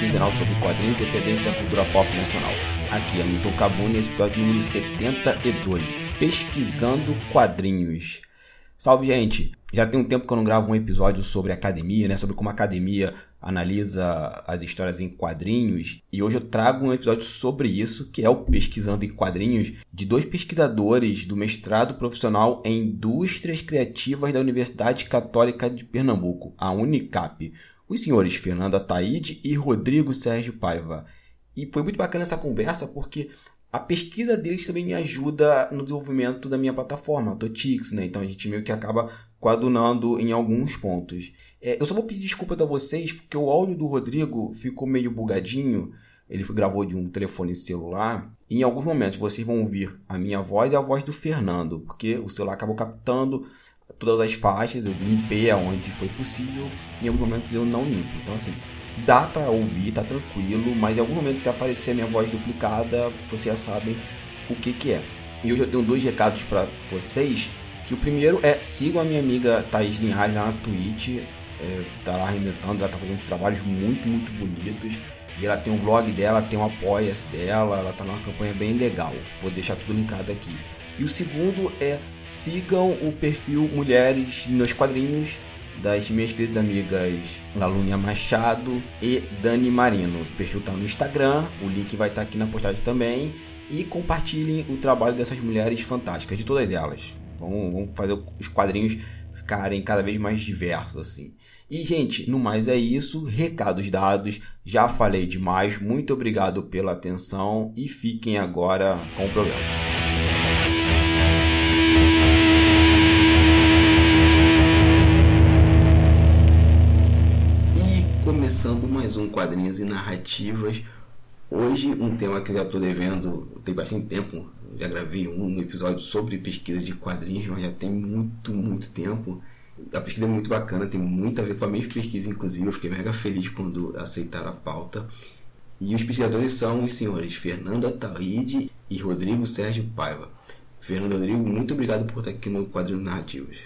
quinzenal sobre quadrinhos independentes da cultura pop nacional. Aqui é Milton Cabuni, episódio número 72, Pesquisando Quadrinhos. Salve, gente! Já tem um tempo que eu não gravo um episódio sobre academia, né? Sobre como a academia analisa as histórias em quadrinhos. E hoje eu trago um episódio sobre isso, que é o Pesquisando em Quadrinhos, de dois pesquisadores do mestrado profissional em Indústrias Criativas da Universidade Católica de Pernambuco, a Unicap. Os senhores Fernando Ataíde e Rodrigo Sérgio Paiva. E foi muito bacana essa conversa porque a pesquisa deles também me ajuda no desenvolvimento da minha plataforma, do Tix, né? Então a gente meio que acaba coadunando em alguns pontos. É, eu só vou pedir desculpa a vocês porque o áudio do Rodrigo ficou meio bugadinho. Ele gravou de um telefone celular. E em alguns momentos vocês vão ouvir a minha voz e a voz do Fernando, porque o celular acabou captando todas as faixas, eu limpei aonde foi possível. Em alguns momentos eu não limpo. Então assim, dá para ouvir, tá tranquilo, mas em algum momento se aparecer a minha voz duplicada, vocês já sabem o que que é. E hoje eu tenho dois recados para vocês, que o primeiro é sigam a minha amiga Thaís Linhares lá na Twitch, é, tá lá arrebentando, ela tá fazendo uns trabalhos muito, muito bonitos. E ela tem um blog dela, tem um apoia dela, ela tá numa campanha bem legal. Vou deixar tudo linkado aqui. E o segundo é sigam o perfil Mulheres nos Quadrinhos das minhas queridas amigas Lalúnia Machado e Dani Marino. O perfil está no Instagram, o link vai estar tá aqui na postagem também. E compartilhem o trabalho dessas mulheres fantásticas, de todas elas. Vamos, vamos fazer os quadrinhos ficarem cada vez mais diversos assim. E, gente, no mais é isso. Recados dados. Já falei demais. Muito obrigado pela atenção e fiquem agora com o programa. Mais um Quadrinhos e Narrativas. Hoje, um tema que eu já estou devendo, tem bastante tempo, já gravei um episódio sobre pesquisa de quadrinhos, mas já tem muito, muito tempo. A pesquisa é muito bacana, tem muito a ver com a minha pesquisa, inclusive. Eu fiquei mega feliz quando aceitaram a pauta. E os pesquisadores são os senhores Fernando Ataíde e Rodrigo Sérgio Paiva. Fernando Rodrigo, muito obrigado por estar aqui no Quadrinhos Narrativas.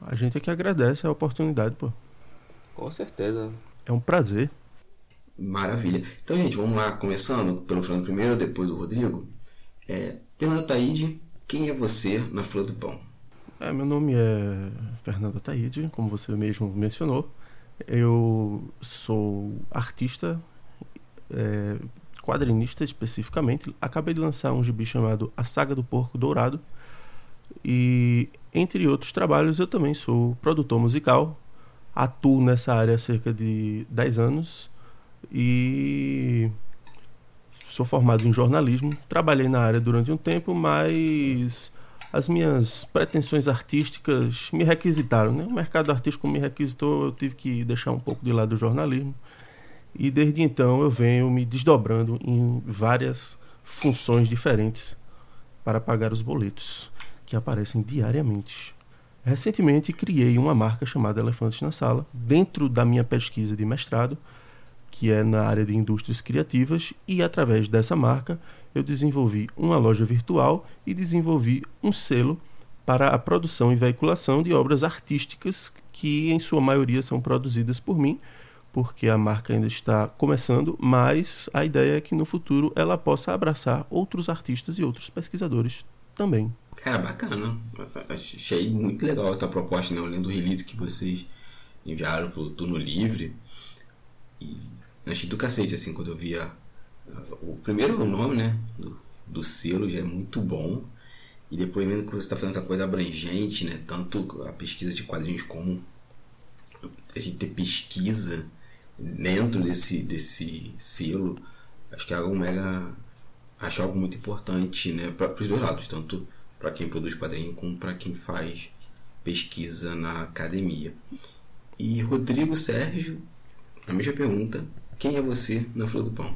A gente é que agradece a oportunidade, pô. Com certeza. É um prazer. Maravilha. Então, gente, vamos lá, começando pelo Fernando primeiro, depois do Rodrigo. É, Fernando Taíde, quem é você na fila do pão? É, meu nome é Fernando Taíde, como você mesmo mencionou. Eu sou artista, é, quadrinista especificamente. Acabei de lançar um gibi chamado A Saga do Porco Dourado. E, entre outros trabalhos, eu também sou produtor musical, atuo nessa área há cerca de 10 anos e sou formado em jornalismo. Trabalhei na área durante um tempo, mas as minhas pretensões artísticas me requisitaram. Né? O mercado artístico me requisitou, eu tive que deixar um pouco de lado o jornalismo. E desde então eu venho me desdobrando em várias funções diferentes para pagar os boletos que aparecem diariamente. Recentemente criei uma marca chamada Elefantes na Sala, dentro da minha pesquisa de mestrado, que é na área de indústrias criativas, e através dessa marca eu desenvolvi uma loja virtual e desenvolvi um selo para a produção e veiculação de obras artísticas que, em sua maioria, são produzidas por mim, porque a marca ainda está começando, mas a ideia é que no futuro ela possa abraçar outros artistas e outros pesquisadores também. Cara, bacana. Achei muito legal a tua proposta, né? Olhando o release que vocês enviaram pro Turno Livre. E achei do cacete, assim, quando eu via o primeiro nome, né? Do, do selo já é muito bom. E depois vendo que você está fazendo essa coisa abrangente, né? Tanto a pesquisa de quadrinhos como a gente ter pesquisa dentro desse, desse selo. Acho que é algo mega. Acho algo muito importante, né? Para os dois lados, tanto para quem produz quadrinho como para quem faz pesquisa na academia. E Rodrigo Sérgio, a mesma pergunta: quem é você na Flor do Pão?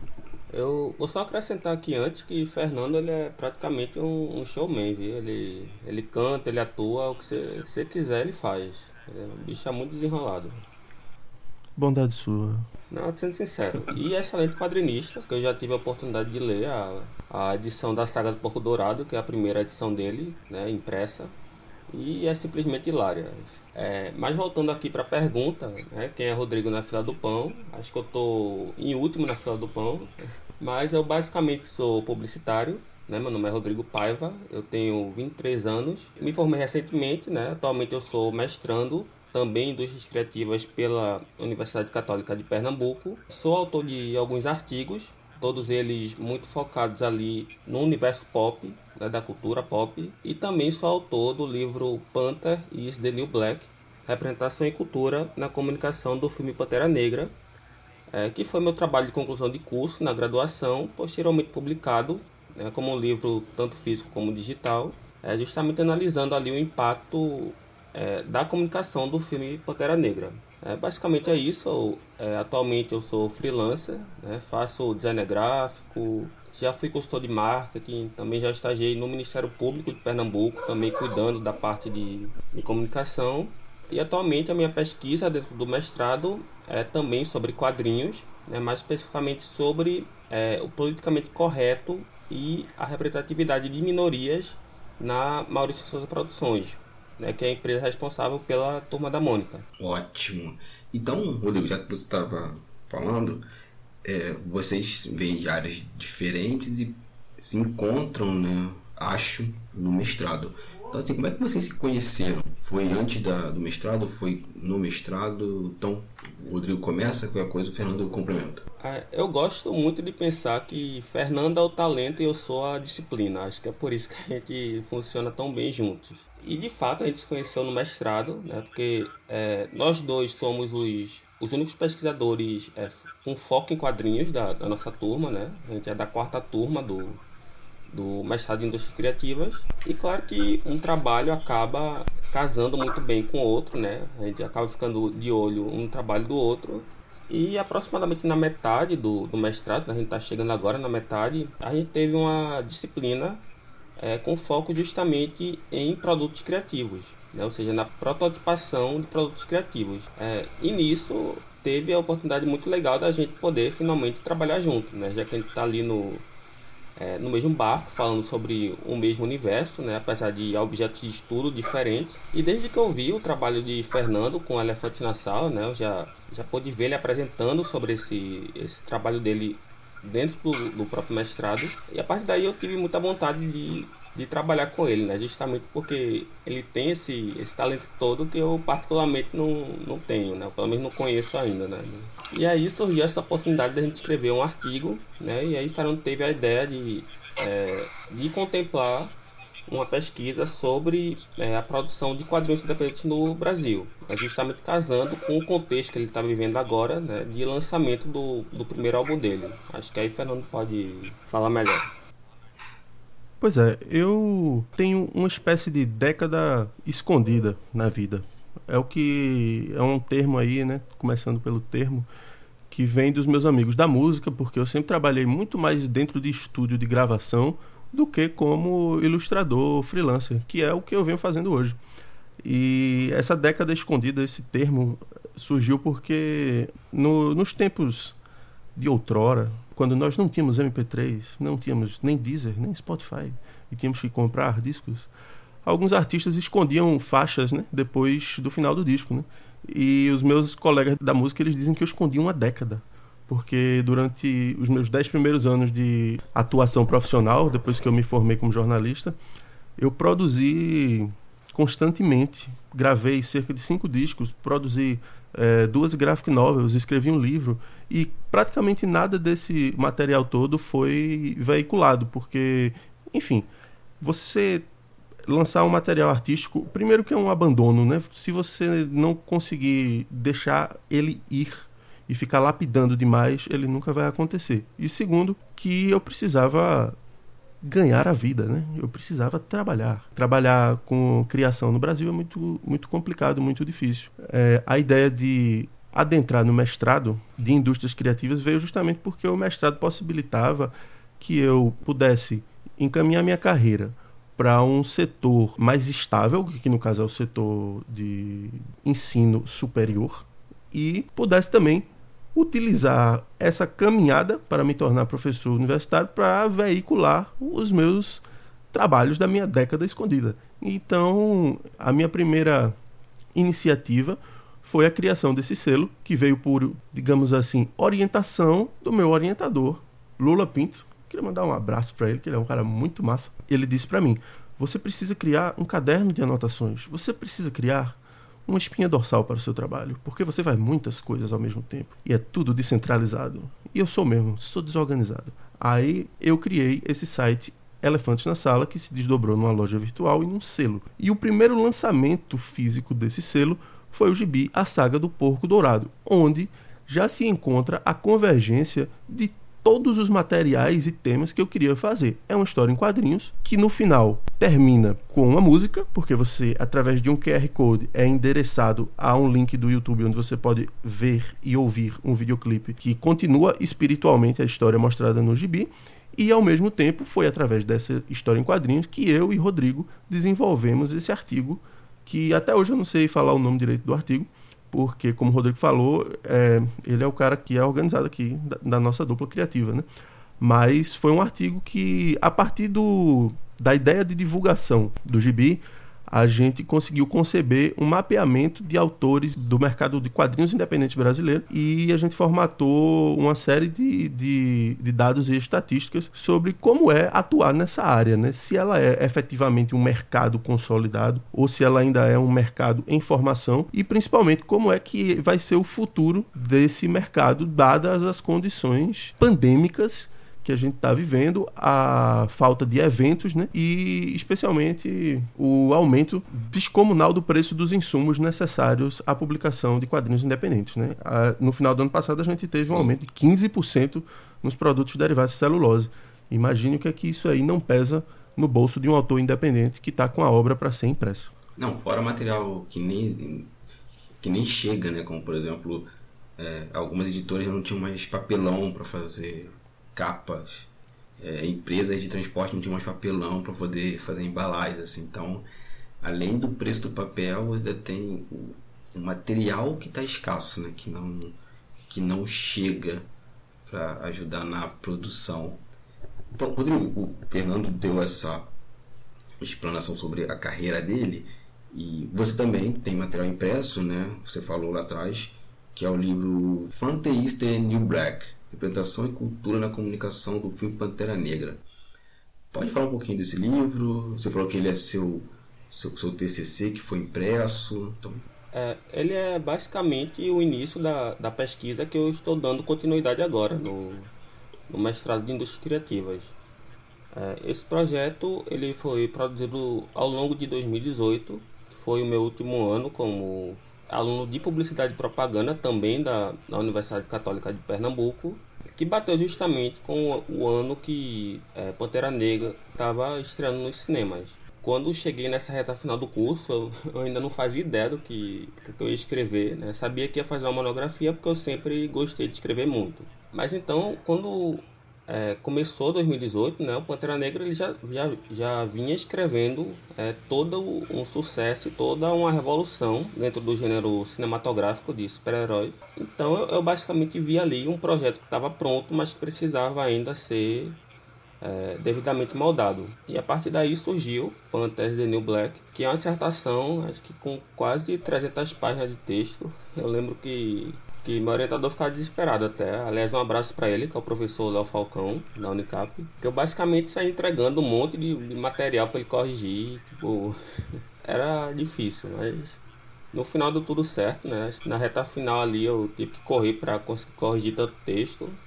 Eu vou só acrescentar aqui antes que Fernando ele é praticamente um, um showman, viu? Ele, ele canta, ele atua, o que você quiser ele faz. Ele é um bicho muito desenrolado. Bondade sua. Não, sendo sincero. E é excelente quadrinista, que eu já tive a oportunidade de ler a, a edição da Saga do Porco Dourado, que é a primeira edição dele, né, impressa. e é simplesmente hilária. É, mas voltando aqui para a pergunta, né, quem é Rodrigo na fila do pão? Acho que eu estou em último na fila do pão, mas eu basicamente sou publicitário. Né, meu nome é Rodrigo Paiva, eu tenho 23 anos, me formei recentemente, né, atualmente eu sou mestrando também em indústrias criativas pela Universidade Católica de Pernambuco. Sou autor de alguns artigos, todos eles muito focados ali no universo pop, né, da cultura pop, e também sou autor do livro Panther is the New Black, Representação e Cultura na Comunicação do filme Pantera Negra, é, que foi meu trabalho de conclusão de curso na graduação, posteriormente publicado né, como um livro tanto físico como digital, é, justamente analisando ali o impacto é, da comunicação do filme Pantera Negra. É, basicamente é isso. Eu, é, atualmente eu sou freelancer, né, faço design gráfico, já fui consultor de marketing, também já estagiei no Ministério Público de Pernambuco, também cuidando da parte de, de comunicação. E atualmente a minha pesquisa dentro do mestrado é também sobre quadrinhos, né, mais especificamente sobre é, o politicamente correto e a representatividade de minorias na Maurício Souza Produções, né, que é a empresa responsável pela Turma da Mônica. Ótimo. Então, Rodrigo, já que você estava falando, é, vocês vêm de áreas diferentes e se encontram, né, acho, no mestrado. Então, assim, como é que vocês se conheceram? Foi antes da, do mestrado? Foi no mestrado? Então, o Rodrigo começa, qualquer coisa o Fernando complementa. É, eu gosto muito de pensar que Fernando é o talento e eu sou a disciplina. Acho que é por isso que a gente funciona tão bem juntos. E de fato a gente se conheceu no mestrado, né? Porque é, nós dois somos os, os únicos pesquisadores é, com foco em quadrinhos da, da, nossa turma, né? A gente é da quarta turma do, do mestrado em indústrias criativas. E claro que um trabalho acaba casando muito bem com o outro, né? A gente acaba ficando de olho um trabalho do outro. E aproximadamente na metade do, do mestrado, a gente está chegando agora na metade, a gente teve uma disciplina é, com foco justamente em produtos criativos, né? ou seja, na prototipação de produtos criativos. É, e nisso teve a oportunidade muito legal da gente poder finalmente trabalhar junto, né? já que a gente está ali no, é, no mesmo barco, falando sobre o mesmo universo, né? apesar de objetos de estudo diferentes. E desde que eu vi o trabalho de Fernando com Elefante na Sala, né? eu já, já pude ver ele apresentando sobre esse, esse trabalho dele dentro do, do, próprio mestrado. E a partir daí eu tive muita vontade de, de trabalhar com ele, né? Justamente porque ele tem esse, esse talento todo que eu particularmente não, não tenho, né? pelo menos não conheço ainda, né? E aí surgiu essa oportunidade de a gente escrever um artigo, né? E aí Fernando teve a ideia de, é, de contemplar uma pesquisa sobre é, a produção de quadrinhos independentes no Brasil, né, justamente casando com o contexto que ele está vivendo agora, né, de lançamento do, do primeiro álbum dele. Acho que aí Fernando pode falar melhor. Pois é, eu tenho uma espécie de década escondida na vida. É o que é um termo aí, né? Começando pelo termo que vem dos meus amigos da música, porque eu sempre trabalhei muito mais dentro de estúdio de gravação do que como ilustrador freelancer, que é o que eu venho fazendo hoje. E essa década escondida, esse termo, surgiu porque no, nos tempos de outrora, quando nós não tínhamos MP3, não tínhamos nem Deezer, nem Spotify, e tínhamos que comprar discos, alguns artistas escondiam faixas né, depois do final do disco. Né? E os meus colegas da música eles dizem que eu escondi uma década porque durante os meus dez primeiros anos de atuação profissional, depois que eu me formei como jornalista, eu produzi constantemente, gravei cerca de cinco discos, produzi é, duas graphic novels, escrevi um livro e praticamente nada desse material todo foi veiculado, porque, enfim, você lançar um material artístico, primeiro que é um abandono, né? Se você não conseguir deixar ele ir e ficar lapidando demais, ele nunca vai acontecer. E segundo, que eu precisava ganhar a vida, né? Eu precisava trabalhar. Trabalhar com criação no Brasil é muito, muito complicado, muito difícil. É, a ideia de adentrar no mestrado de indústrias criativas veio justamente porque o mestrado possibilitava que eu pudesse encaminhar minha carreira para um setor mais estável, que no caso é o setor de ensino superior, e pudesse também utilizar essa caminhada para me tornar professor universitário para veicular os meus trabalhos da minha década escondida. Então, a minha primeira iniciativa foi a criação desse selo, que veio por, digamos assim, orientação do meu orientador, Lula Pinto. Queria mandar um abraço para ele, que ele é um cara muito massa. Ele disse para mim: "Você precisa criar um caderno de anotações. Você precisa criar uma espinha dorsal para o seu trabalho, porque você faz muitas coisas ao mesmo tempo e é tudo descentralizado. E eu sou mesmo, sou desorganizado. Aí eu criei esse site Elefantes na Sala, que se desdobrou numa loja virtual e num selo. E o primeiro lançamento físico desse selo foi o gibi A Saga do Porco Dourado, onde já se encontra a convergência de todos os materiais e temas que eu queria fazer. É uma história em quadrinhos que no final termina com uma música, porque você, através de um QR Code, é endereçado a um link do YouTube onde você pode ver e ouvir um videoclipe que continua espiritualmente a história mostrada no gibi. E ao mesmo tempo foi através dessa história em quadrinhos que eu e Rodrigo desenvolvemos esse artigo, que até hoje eu não sei falar o nome direito do artigo, porque, como o Rodrigo falou, é, ele é o cara que é organizado aqui da, da, nossa dupla criativa, né? Mas foi um artigo que, a partir do, da ideia de divulgação do gibi, a gente conseguiu conceber um mapeamento de autores do mercado de quadrinhos independentes brasileiro e a gente formatou uma série de, de, de, dados e estatísticas sobre como é atuar nessa área, né? Se ela é efetivamente um mercado consolidado ou se ela ainda é um mercado em formação e principalmente como é que vai ser o futuro desse mercado dadas as condições pandêmicas que a gente está vivendo, a falta de eventos, né? E especialmente o aumento descomunal do preço dos insumos necessários à publicação de quadrinhos independentes, né? no final do ano passado a gente teve Sim. um aumento de 15% nos produtos derivados de celulose. Imagine o que é que isso aí não pesa no bolso de um autor independente que está com a obra para ser impressa. Não, fora material que nem, que nem chega, né? Como por exemplo, é, algumas editoras não tinham mais papelão para fazer capas. É, empresas de transporte não tinham mais papelão para poder fazer embalagens. Assim. Então, além do preço do papel, você tem o, o material que está escasso, né? que, não, que não chega para ajudar na produção. Então, Rodrigo, o Fernando deu essa explanação sobre a carreira dele e você também tem material impresso, né? Você falou lá atrás que é o livro Fanteista New Black, Representação e Cultura na Comunicação do filme Pantera Negra. Pode falar um pouquinho desse livro? Você falou que ele é seu, seu, seu TCC, que foi impresso. Então... É, ele é basicamente o início da, da pesquisa que eu estou dando continuidade agora no, no mestrado de Indústrias Criativas. É, esse projeto ele foi produzido ao longo de 2018, que foi o meu último ano como aluno de Publicidade e Propaganda, também da, da Universidade Católica de Pernambuco, que bateu justamente com o, ano que é, Pantera Negra estava estreando nos cinemas. Quando cheguei nessa reta final do curso, eu, eu ainda não fazia ideia do que, que eu ia escrever, né? Sabia que ia fazer uma monografia porque eu sempre gostei de escrever muito. Mas então, quando é, começou 2018, né, o Pantera Negra ele já, já, já vinha escrevendo é, todo um sucesso, toda uma revolução dentro do gênero cinematográfico de super-herói. Então eu, eu, basicamente vi ali um projeto que estava pronto, mas precisava ainda ser é, devidamente moldado. E a partir daí surgiu Panthers The New Black, que é uma dissertação, acho que com quase 300 páginas de texto. Eu lembro que que meu orientador ficava desesperado até. Aliás, um abraço para ele, que é o professor Léo Falcão, da Unicap. Que eu basicamente saí entregando um monte de, de material para ele corrigir. Tipo, era difícil, mas no final deu tudo certo, né? Na reta final ali eu tive que correr para conseguir corrigir tanto texto,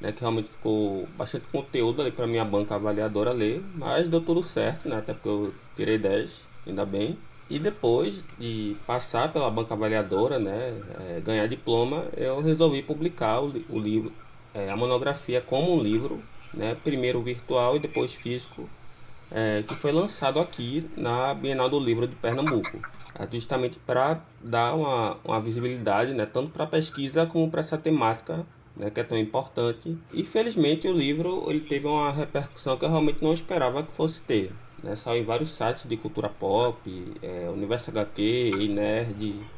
né? Que realmente ficou bastante conteúdo ali para minha banca avaliadora ler, mas deu tudo certo, né? Até porque eu tirei 10, ainda bem. E depois de passar pela banca avaliadora, né, é, ganhar diploma, eu resolvi publicar o, o livro, é, a monografia como um livro, né, primeiro virtual e depois físico, é, que foi lançado aqui na Bienal do Livro de Pernambuco, é, justamente para dar uma, uma visibilidade, né, tanto para a pesquisa como para essa temática né, que é tão importante. E felizmente o livro ele teve uma repercussão que eu realmente não esperava que fosse ter né? Saiu em vários sites de cultura pop, é, Universo HQ, e Nerd,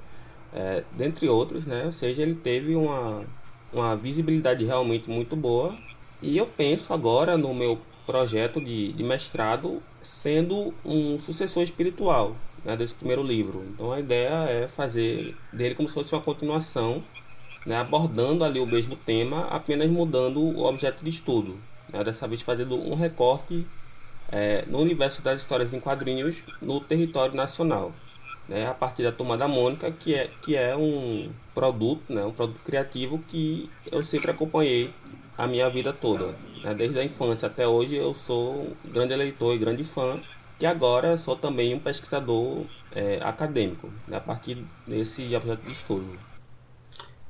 é, dentre outros, né? Ou seja, ele teve uma, uma visibilidade realmente muito boa. E eu penso agora no meu projeto de, de mestrado sendo um sucessor espiritual né, desse primeiro livro. Então a ideia é fazer dele como se fosse uma continuação, né, abordando ali o mesmo tema, apenas mudando o objeto de estudo. Né, dessa vez fazendo um recorte é, no universo das histórias em quadrinhos no território nacional. Né, a partir da Turma da Mônica, que é, que é um produto, né, um produto criativo que eu sempre acompanhei a minha vida toda. Né, desde a infância até hoje eu sou um grande eleitor e grande fã e agora sou também um pesquisador é, acadêmico, né, a partir desse objeto de estudo.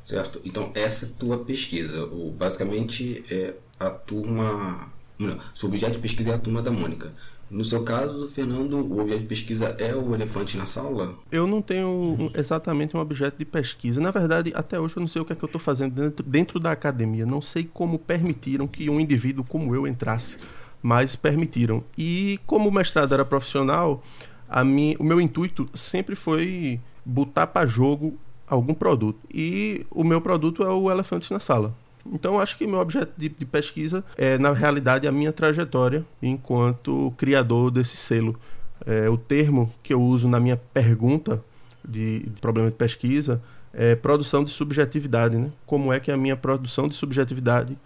Certo. Então, essa é tua pesquisa. O, basicamente, é a turma... Não, seu objeto de pesquisa é a turma da Mônica. No seu caso, Fernando, o objeto de pesquisa é o elefante na sala? Eu não tenho exatamente um objeto de pesquisa. Na verdade, até hoje eu não sei o que é que eu estou fazendo dentro, dentro da academia. Não sei como permitiram que um indivíduo como eu entrasse mas permitiram. E como o mestrado era profissional, a minha, o meu intuito sempre foi botar para jogo algum produto. E o meu produto é o Elefante na Sala. Então, acho que meu objeto de, de, pesquisa é, na realidade, a minha trajetória enquanto criador desse selo. É, o termo que eu uso na minha pergunta de, de problema de pesquisa é produção de subjetividade. Né? Como é que a minha produção de subjetividade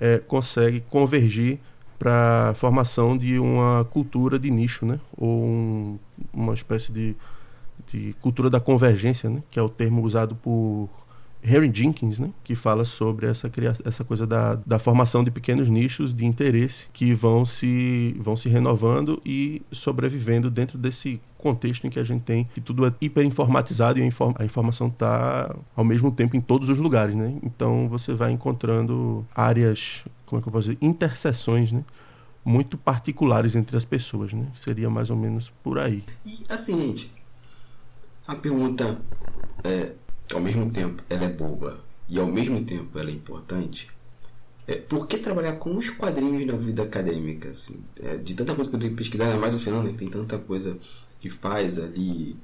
é, consegue convergir para a formação de uma cultura de nicho, né? ou um, uma espécie de, de cultura da convergência, né? que é o termo usado por Harry Jenkins, né, que fala sobre essa, essa coisa da, da formação de pequenos nichos de interesse que vão se, vão se renovando e sobrevivendo dentro desse contexto em que a gente tem que tudo é hiperinformatizado e a, inform a informação está ao mesmo tempo em todos os lugares, né? Então você vai encontrando áreas, como é que eu posso dizer, interseções, né? Muito particulares entre as pessoas, né? Seria mais ou menos por aí. E assim, gente, a pergunta é ao mesmo tempo ela é boba e ao mesmo tempo ela é importante, é, por que trabalhar com os quadrinhos na vida acadêmica? Assim? É, de tanta coisa que eu tenho que pesquisar, é mais o Fernando, que tem tanta coisa que faz ali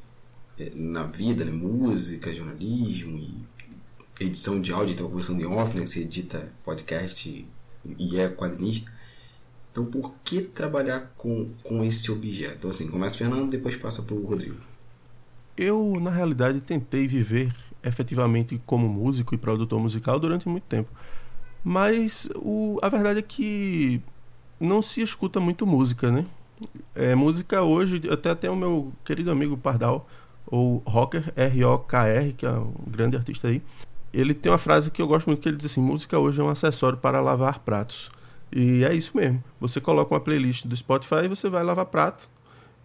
é, na vida, né? música, jornalismo e edição de áudio, então conversando em off, né? você edita podcast e é quadrinista. Então, por que trabalhar com, com esse objeto? Então, assim, começa o Fernando, depois passa para o Rodrigo. Eu, na realidade, tentei viver efetivamente como músico e produtor musical durante muito tempo. Mas o, a verdade é que não se escuta muito música, né? É, música hoje, até até o meu querido amigo Pardal, ou Rocker, R-O-K-R, que é um grande artista aí, ele tem uma frase que eu gosto muito, que ele diz assim, música hoje é um acessório para lavar pratos. E é isso mesmo. Você coloca uma playlist do Spotify e você vai lavar prato.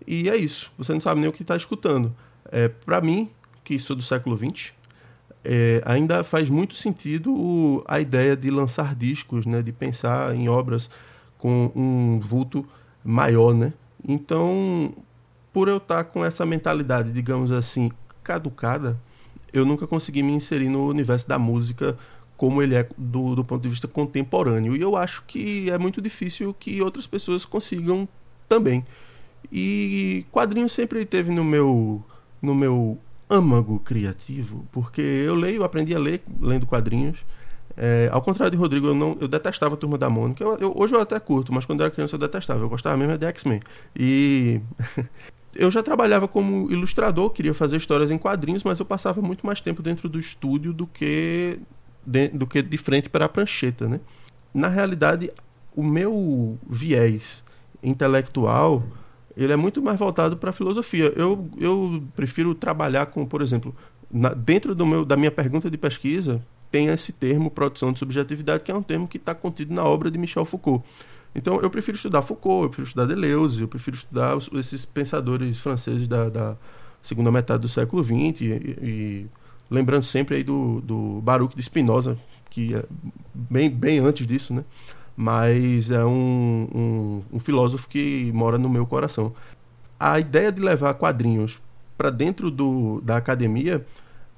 E é isso. Você não sabe nem o que está escutando. É, para mim, que sou do século XX, é, ainda faz muito sentido a ideia de lançar discos, né, de pensar em obras com um vulto maior, né? Então, por eu estar com essa mentalidade, digamos assim, caducada, eu nunca consegui me inserir no universo da música como ele é do, do ponto de vista contemporâneo. E eu acho que é muito difícil que outras pessoas consigam também. E quadrinho sempre teve no meu no meu âmago criativo, porque eu leio, aprendi a ler lendo quadrinhos. É, ao contrário de Rodrigo, eu, não, eu detestava a Turma da Mônica. Eu, eu, hoje eu até curto, mas quando eu era criança eu detestava. Eu gostava mesmo de X-Men. E eu já trabalhava como ilustrador, queria fazer histórias em quadrinhos, mas eu passava muito mais tempo dentro do estúdio do que de, do que de frente para a prancheta, né? Na realidade, o meu viés intelectual ele é muito mais voltado para a filosofia. Eu, eu prefiro trabalhar com, por exemplo, na, dentro do meu, da minha pergunta de pesquisa, tem esse termo produção de subjetividade, que é um termo que está contido na obra de Michel Foucault. Então, eu prefiro estudar Foucault, eu prefiro estudar Deleuze, eu prefiro estudar os, esses pensadores franceses da, da, segunda metade do século XX, e, e lembrando sempre aí do, do Baruch de Spinoza, que é bem, bem antes disso, né? Mas é um, um, um filósofo que mora no meu coração. A ideia de levar quadrinhos para dentro do, da academia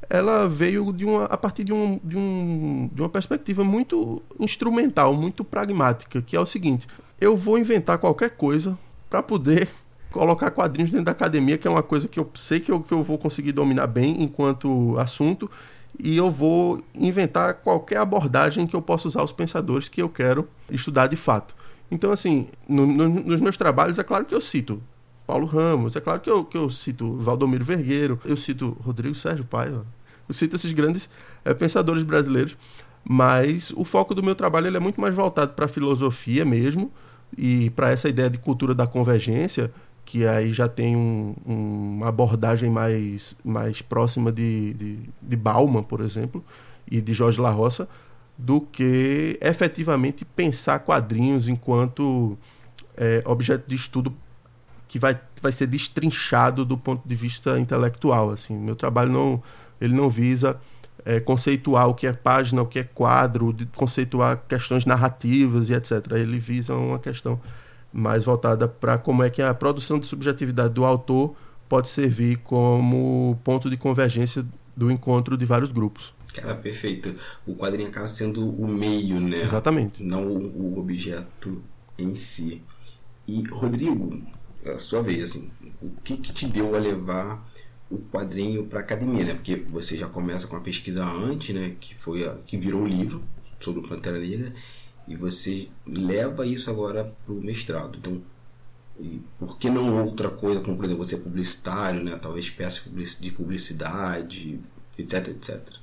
ela veio de uma, a partir de, um, de, um, de uma perspectiva muito instrumental, muito pragmática, que é o seguinte: eu vou inventar qualquer coisa para poder colocar quadrinhos dentro da academia, que é uma coisa que eu sei que eu, que eu vou conseguir dominar bem enquanto assunto, e eu vou inventar qualquer abordagem que eu possa usar os pensadores que eu quero estudar de fato. Então, assim, no, no, nos meus trabalhos, é claro que eu cito Paulo Ramos, é claro que eu, que eu cito Valdomiro Vergueiro, eu cito Rodrigo Sérgio Paiva, eu cito esses grandes é, pensadores brasileiros, mas o foco do meu trabalho ele é muito mais voltado para a filosofia mesmo e para essa ideia de cultura da convergência, que aí já tem um, um, uma abordagem mais, mais próxima de, de, de Bauman, por exemplo, e de Jorge La Roça, do que efetivamente pensar quadrinhos enquanto é, objeto de estudo que vai, vai ser destrinchado do ponto de vista intelectual. Assim, meu trabalho não ele não visa é, conceituar o que é página, o que é quadro, conceituar questões narrativas e etc. Ele visa uma questão mais voltada para como é que a produção de subjetividade do autor pode servir como ponto de convergência do encontro de vários grupos. Cara, perfeito. O quadrinho acaba sendo o meio, né? Exatamente. Não o, o objeto em si. E, Rodrigo, a sua vez, assim, o que, que te deu a levar o quadrinho para academia, né? Porque você já começa com a pesquisa antes, né? Que foi a, que virou o livro sobre o Pantera Negra e você leva isso agora para o mestrado. Então, por que não outra coisa, como por exemplo você é publicitário, né? Talvez peça de publicidade, etc, etc.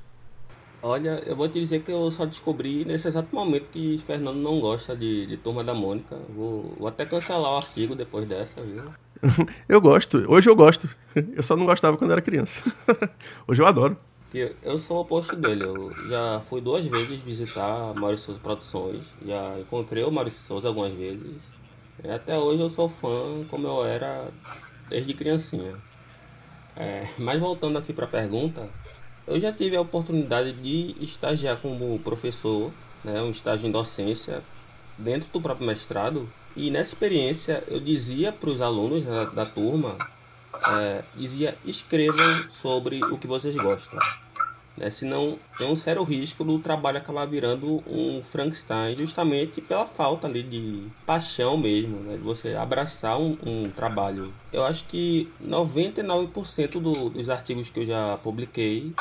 Olha, eu vou te dizer que eu só descobri nesse exato momento que Fernando não gosta de, de Turma da Mônica. Vou, vou até cancelar o artigo depois dessa, viu? eu gosto, hoje eu gosto. Eu só não gostava quando era criança. hoje eu adoro. Eu sou o oposto dele. Eu já fui duas vezes visitar Maurício Souza Produções. Já encontrei o Maurício Souza algumas vezes. E até hoje eu sou fã como eu era desde criancinha. É, mas voltando aqui para a pergunta, eu já tive a oportunidade de estagiar como professor, né, um estágio em docência, dentro do próprio mestrado. E nessa experiência eu dizia para os alunos da, da turma, é, dizia escrevam sobre o que vocês gostam. Né? Senão tem um sério risco do trabalho acabar virando um Frankenstein justamente pela falta ali de paixão mesmo, né? de você abraçar um, um trabalho. Eu acho que 99% do, dos artigos que eu já publiquei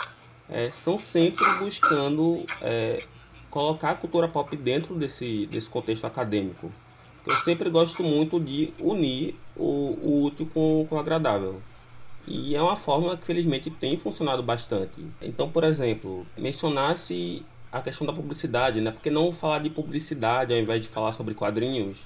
é, são sempre buscando é, colocar a cultura pop dentro desse, desse contexto acadêmico. Eu sempre gosto muito de unir o, o útil com, com o agradável. E é uma fórmula que felizmente tem funcionado bastante. Então, por exemplo, mencionasse a questão da publicidade, né? Por que não falar de publicidade ao invés de falar sobre quadrinhos?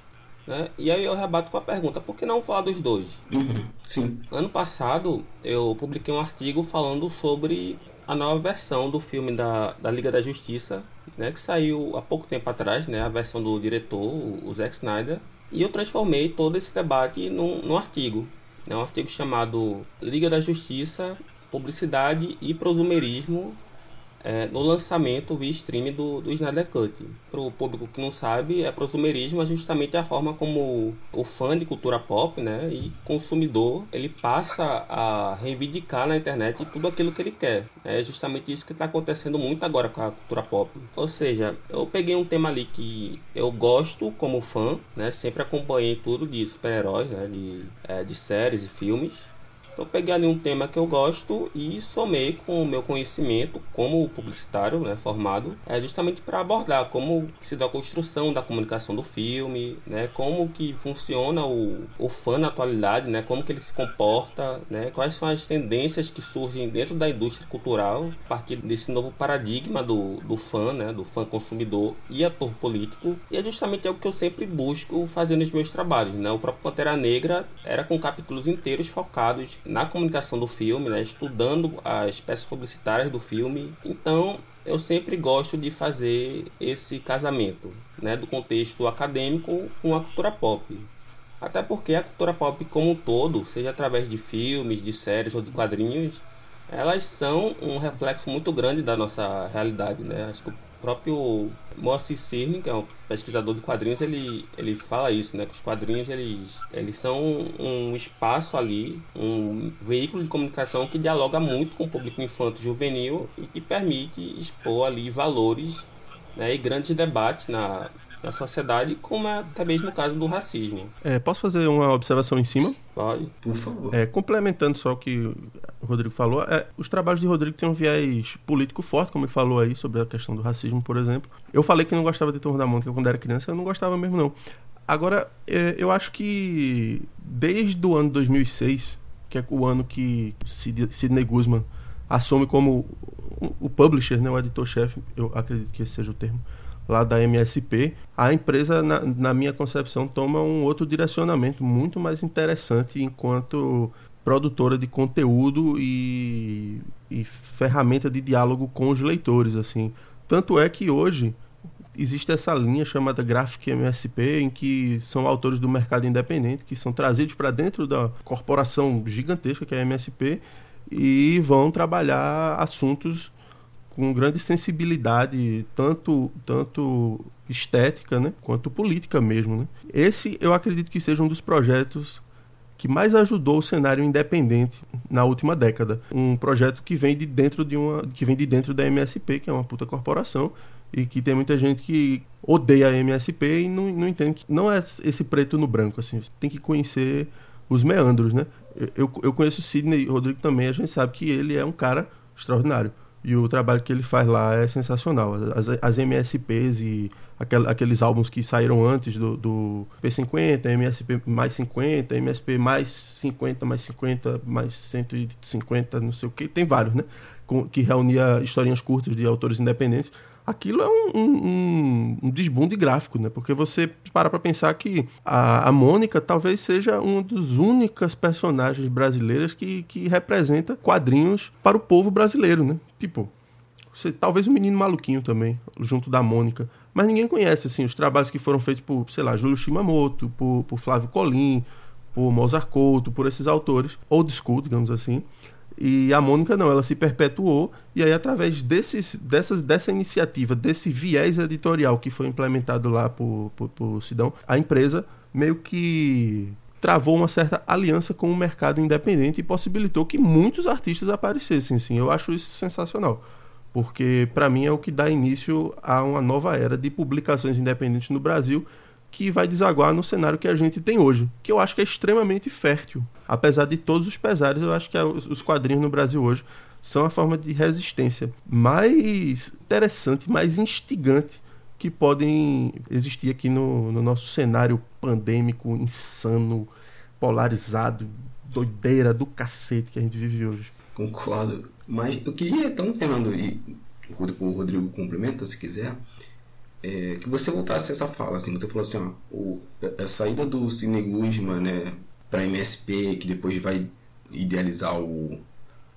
Né? E aí eu rebato com a pergunta, por que não falar dos dois? Uhum, sim. Ano passado eu publiquei um artigo falando sobre a nova versão do filme da, da Liga da Justiça, né, que saiu há pouco tempo atrás, né, a versão do diretor, o, o Zack Snyder, e eu transformei todo esse debate num, num artigo, né, um artigo chamado Liga da Justiça, Publicidade e Prosumerismo é, no lançamento via stream do, do Snyder Cut. Para o público que não sabe, é prosumerismo é justamente a forma como o fã de cultura pop né, e consumidor ele passa a reivindicar na internet tudo aquilo que ele quer. É justamente isso que está acontecendo muito agora com a cultura pop. Ou seja, eu peguei um tema ali que eu gosto como fã, né, sempre acompanhei tudo de super-heróis, né, de, é, de séries e filmes eu peguei ali um tema que eu gosto e somei com o meu conhecimento como publicitário, né, formado, é justamente para abordar como se dá a construção da comunicação do filme, né, como que funciona o, o fã na atualidade, né, como que ele se comporta, né, quais são as tendências que surgem dentro da indústria cultural a partir desse novo paradigma do, do fã, né, do fã consumidor e ator político. E é justamente algo que eu sempre busco fazer nos meus trabalhos. Né? O próprio Pantera Negra era com capítulos inteiros focados na comunicação do filme, né, estudando as peças publicitárias do filme. Então, eu sempre gosto de fazer esse casamento, né, do contexto acadêmico com a cultura pop. Até porque a cultura pop como um todo, seja através de filmes, de séries ou de quadrinhos, elas são um reflexo muito grande da nossa realidade, né? Próprio Moacir Cirne, que é um pesquisador de quadrinhos, ele, ele fala isso, né? Que os quadrinhos eles, eles são um espaço ali, um veículo de comunicação que dialoga muito com o público infanto juvenil e que permite expor ali valores né, e grandes debates na, na sociedade, como é até mesmo no caso do racismo. É, posso fazer uma observação em cima? Pode. Por favor. É, complementando só o que o Rodrigo falou, é, os trabalhos de Rodrigo têm um viés político forte, como ele falou aí, sobre a questão do racismo, por exemplo. Eu falei que não gostava de Turma da Mônica quando era criança, eu não gostava mesmo não. Agora, é, eu acho que desde o ano 2006, que é o ano que Sidney Guzman assume como o publisher, né, o editor-chefe, eu acredito que esse seja o termo, lá da MSP, a empresa, na, na, minha concepção, toma um outro direcionamento muito mais interessante enquanto produtora de conteúdo e, e ferramenta de diálogo com os leitores. assim Tanto é que hoje existe essa linha chamada Graphic MSP, em que são autores do mercado independente que são trazidos para dentro da corporação gigantesca que é a MSP e vão trabalhar assuntos com grande sensibilidade, tanto, tanto estética né, quanto política mesmo. Né? Esse eu acredito que seja um dos projetos que mais ajudou o cenário independente na última década. Um projeto que vem de dentro de uma que vem de dentro da MSP, que é uma puta corporação, e que tem muita gente que odeia a MSP e não, não entende que não é esse preto no branco assim, você tem que conhecer os meandros, né? Eu, eu conheço o Sidney Rodrigo também, a gente sabe que ele é um cara extraordinário. E o trabalho que ele faz lá é sensacional. As, as MSPs e aquel, aqueles álbuns que saíram antes do, do P50, MSP mais 50, MSP mais 50, mais 50, mais 150, não sei o que, tem vários, né? Com, que reunia historinhas curtas de autores independentes aquilo é um, um, um desbunde gráfico, né? Porque você para para pensar que a, a Mônica talvez seja uma das únicas personagens brasileiras que, que representa quadrinhos para o povo brasileiro, né? Tipo, você, talvez o um Menino Maluquinho também, junto da Mônica. Mas ninguém conhece, assim, os trabalhos que foram feitos por, sei lá, Júlio Shimamoto, por, por Flávio Colim, por Mozart Couto, por esses autores, old school, digamos assim. E a Mônica não, ela se perpetuou, e aí através desses, dessas, dessa iniciativa, desse viés editorial que foi implementado lá por, por, por Sidão, a empresa meio que travou uma certa aliança com o mercado independente e possibilitou que muitos artistas aparecessem. Sim, eu acho isso sensacional, porque para mim é o que dá início a uma nova era de publicações independentes no Brasil que vai desaguar no cenário que a gente tem hoje, que eu acho que é extremamente fértil. Apesar de todos os pesares, eu acho que os quadrinhos no Brasil hoje são a forma de resistência mais interessante, mais instigante que podem existir aqui no, no nosso cenário pandêmico, insano, polarizado, doideira do cacete que a gente vive hoje. Concordo. Mas eu queria, então, Fernando, e o Rodrigo complementa se quiser, é, que você voltasse essa fala, assim, você falou assim, ó, o, a, saída do Cine Guzman, né, para MSP, que depois vai idealizar o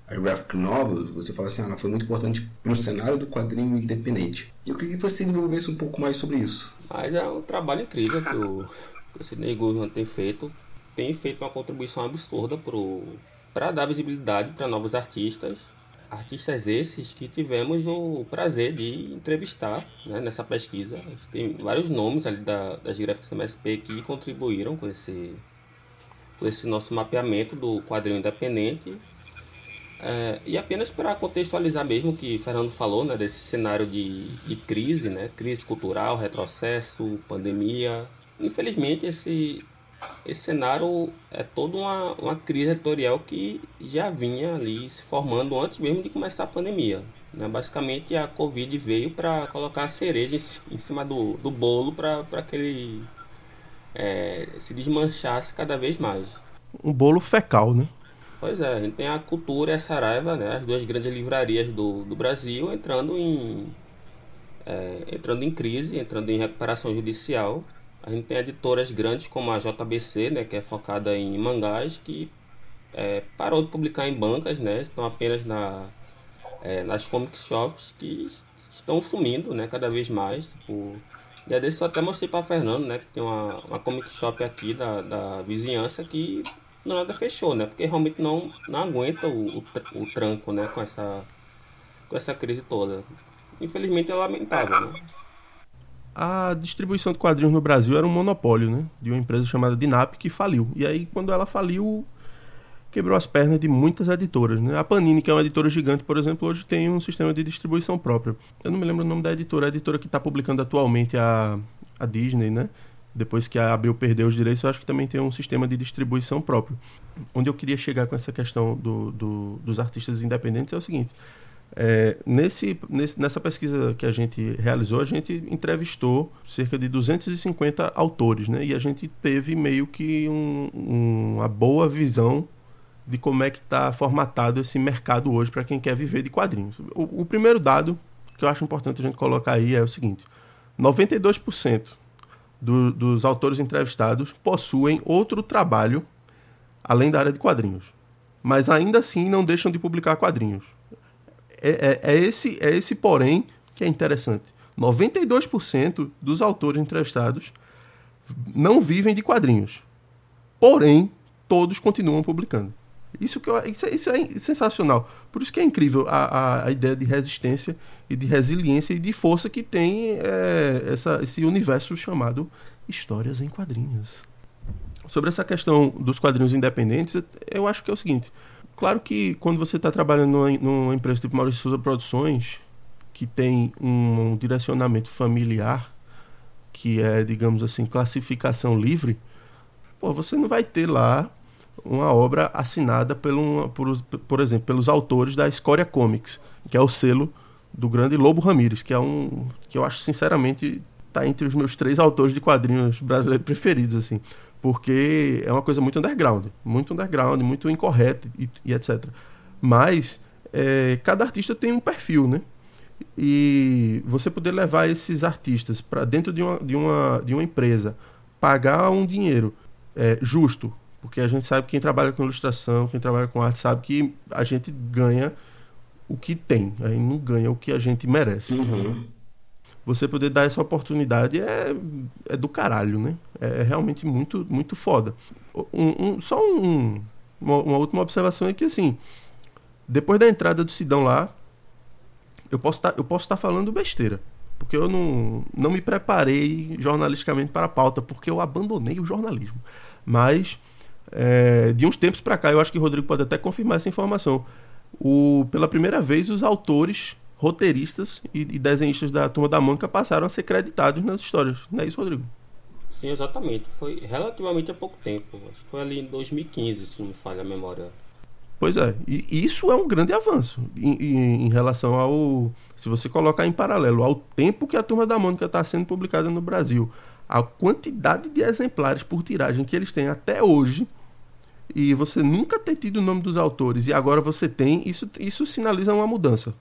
a graphic novel, você fala assim, ah, ela foi muito importante para o cenário do quadrinho independente. Eu queria que você desenvolvesse um pouco mais sobre isso. Mas é um trabalho incrível que o, que o Sidney Guzman tem feito. Tem feito uma contribuição absurda para dar visibilidade para novos artistas artistas esses que tivemos o prazer de entrevistar né, nessa pesquisa. Tem vários nomes ali da, das gráficas MSP que contribuíram com esse, com esse nosso mapeamento do quadrinho independente. É, e apenas para contextualizar mesmo o que Fernando falou, né, desse cenário de, de crise, né, crise cultural, retrocesso, pandemia. Infelizmente, esse, esse cenário é toda uma, uma crise editorial que já vinha ali se formando antes mesmo de começar a pandemia. Né? Basicamente, a Covid veio para colocar a cereja em, cima do, do bolo para que ele é, se desmanchasse cada vez mais. Um bolo fecal, né? Pois é, a gente tem a Cultura e a Saraiva, né, as duas grandes livrarias do, do Brasil, entrando em, é, entrando em crise, entrando em recuperação judicial a gente tem editoras grandes como a JBC, né, que é focada em mangás, que é, parou de publicar em bancas, né, estão apenas na, é, nas comic shops que estão sumindo né, cada vez mais. Tipo, e desse eu até mostrei para Fernando, né, que tem uma, uma comic shop aqui da, da vizinhança que nada fechou, né, porque realmente não, não aguenta o, o, o tranco né, com, essa, com essa crise toda. Infelizmente é lamentável. Né? A distribuição de quadrinhos no Brasil era um monopólio, né? De uma empresa chamada Dinap que faliu. E aí, quando ela faliu, quebrou as pernas de muitas editoras. Né? A Panini, que é uma editora gigante, por exemplo, hoje tem um sistema de distribuição próprio. Eu não me lembro o nome da editora, a editora que está publicando atualmente a, a Disney, né? Depois que a Abril perdeu os direitos, eu acho que também tem um sistema de distribuição próprio. Onde eu queria chegar com essa questão do, do, dos artistas independentes é o seguinte: É, nesse, nesse, nessa pesquisa que a gente realizou, a gente entrevistou cerca de 250 autores, né? E a gente teve meio que um, um, uma boa visão de como é que está formatado esse mercado hoje para quem quer viver de quadrinhos. O, o, primeiro dado que eu acho importante a gente colocar aí é o seguinte: 92% do, dos autores entrevistados possuem outro trabalho além da área de quadrinhos, mas ainda assim não deixam de publicar quadrinhos é, é, é, esse, é esse porém que é interessante. 92% dos autores entrevistados não vivem de quadrinhos. Porém, todos continuam publicando. Isso, que eu, isso, é, isso é sensacional. Por isso que é incrível a, a, a, ideia de resistência e de resiliência e de força que tem é, essa, esse universo chamado histórias em quadrinhos. Sobre essa questão dos quadrinhos independentes, eu acho que é o seguinte: Claro que quando você está trabalhando numa, numa, empresa tipo Maurício Souza Produções, que tem um, um direcionamento familiar, que é, digamos assim, classificação livre, pô, você não vai ter lá uma obra assinada pelo, por, por exemplo, pelos autores da Escória Comics, que é o selo do grande Lobo Ramírez, que é um que eu acho sinceramente está entre os meus três autores de quadrinhos brasileiros preferidos assim porque é uma coisa muito underground, muito underground, muito incorreta e, e etc. Mas é, cada artista tem um perfil, né? E você poder levar esses artistas para dentro de uma, de, uma, de uma empresa, pagar um dinheiro é, justo, porque a gente sabe que quem trabalha com ilustração, quem trabalha com arte, sabe que a gente ganha o que tem, aí não ganha o que a gente merece. Uhum você poder dar essa oportunidade é, é do caralho, né? É, é realmente muito, muito foda. Um, um, só um, uma, uma, última observação é que, assim, depois da entrada do Sidão lá, eu posso tá, estar tá falando besteira. Porque eu não, não me preparei jornalisticamente para a pauta, porque eu abandonei o jornalismo. Mas, é, de uns tempos para cá, eu acho que o Rodrigo pode até confirmar essa informação. O, pela primeira vez, os autores roteiristas e, e desenhistas da Turma da Manca passaram a ser creditados nas histórias. Não é isso, Rodrigo? Sim, exatamente. Foi relativamente há pouco tempo. Acho que foi ali em 2015, se não me falha a memória. Pois é, e isso é um grande avanço em, em, em, relação ao. Se você colocar em paralelo ao tempo que a Turma da Mônica está sendo publicada no Brasil, a quantidade de exemplares por tiragem que eles têm até hoje, e você nunca ter tido o nome dos autores e agora você tem, isso, isso sinaliza uma mudança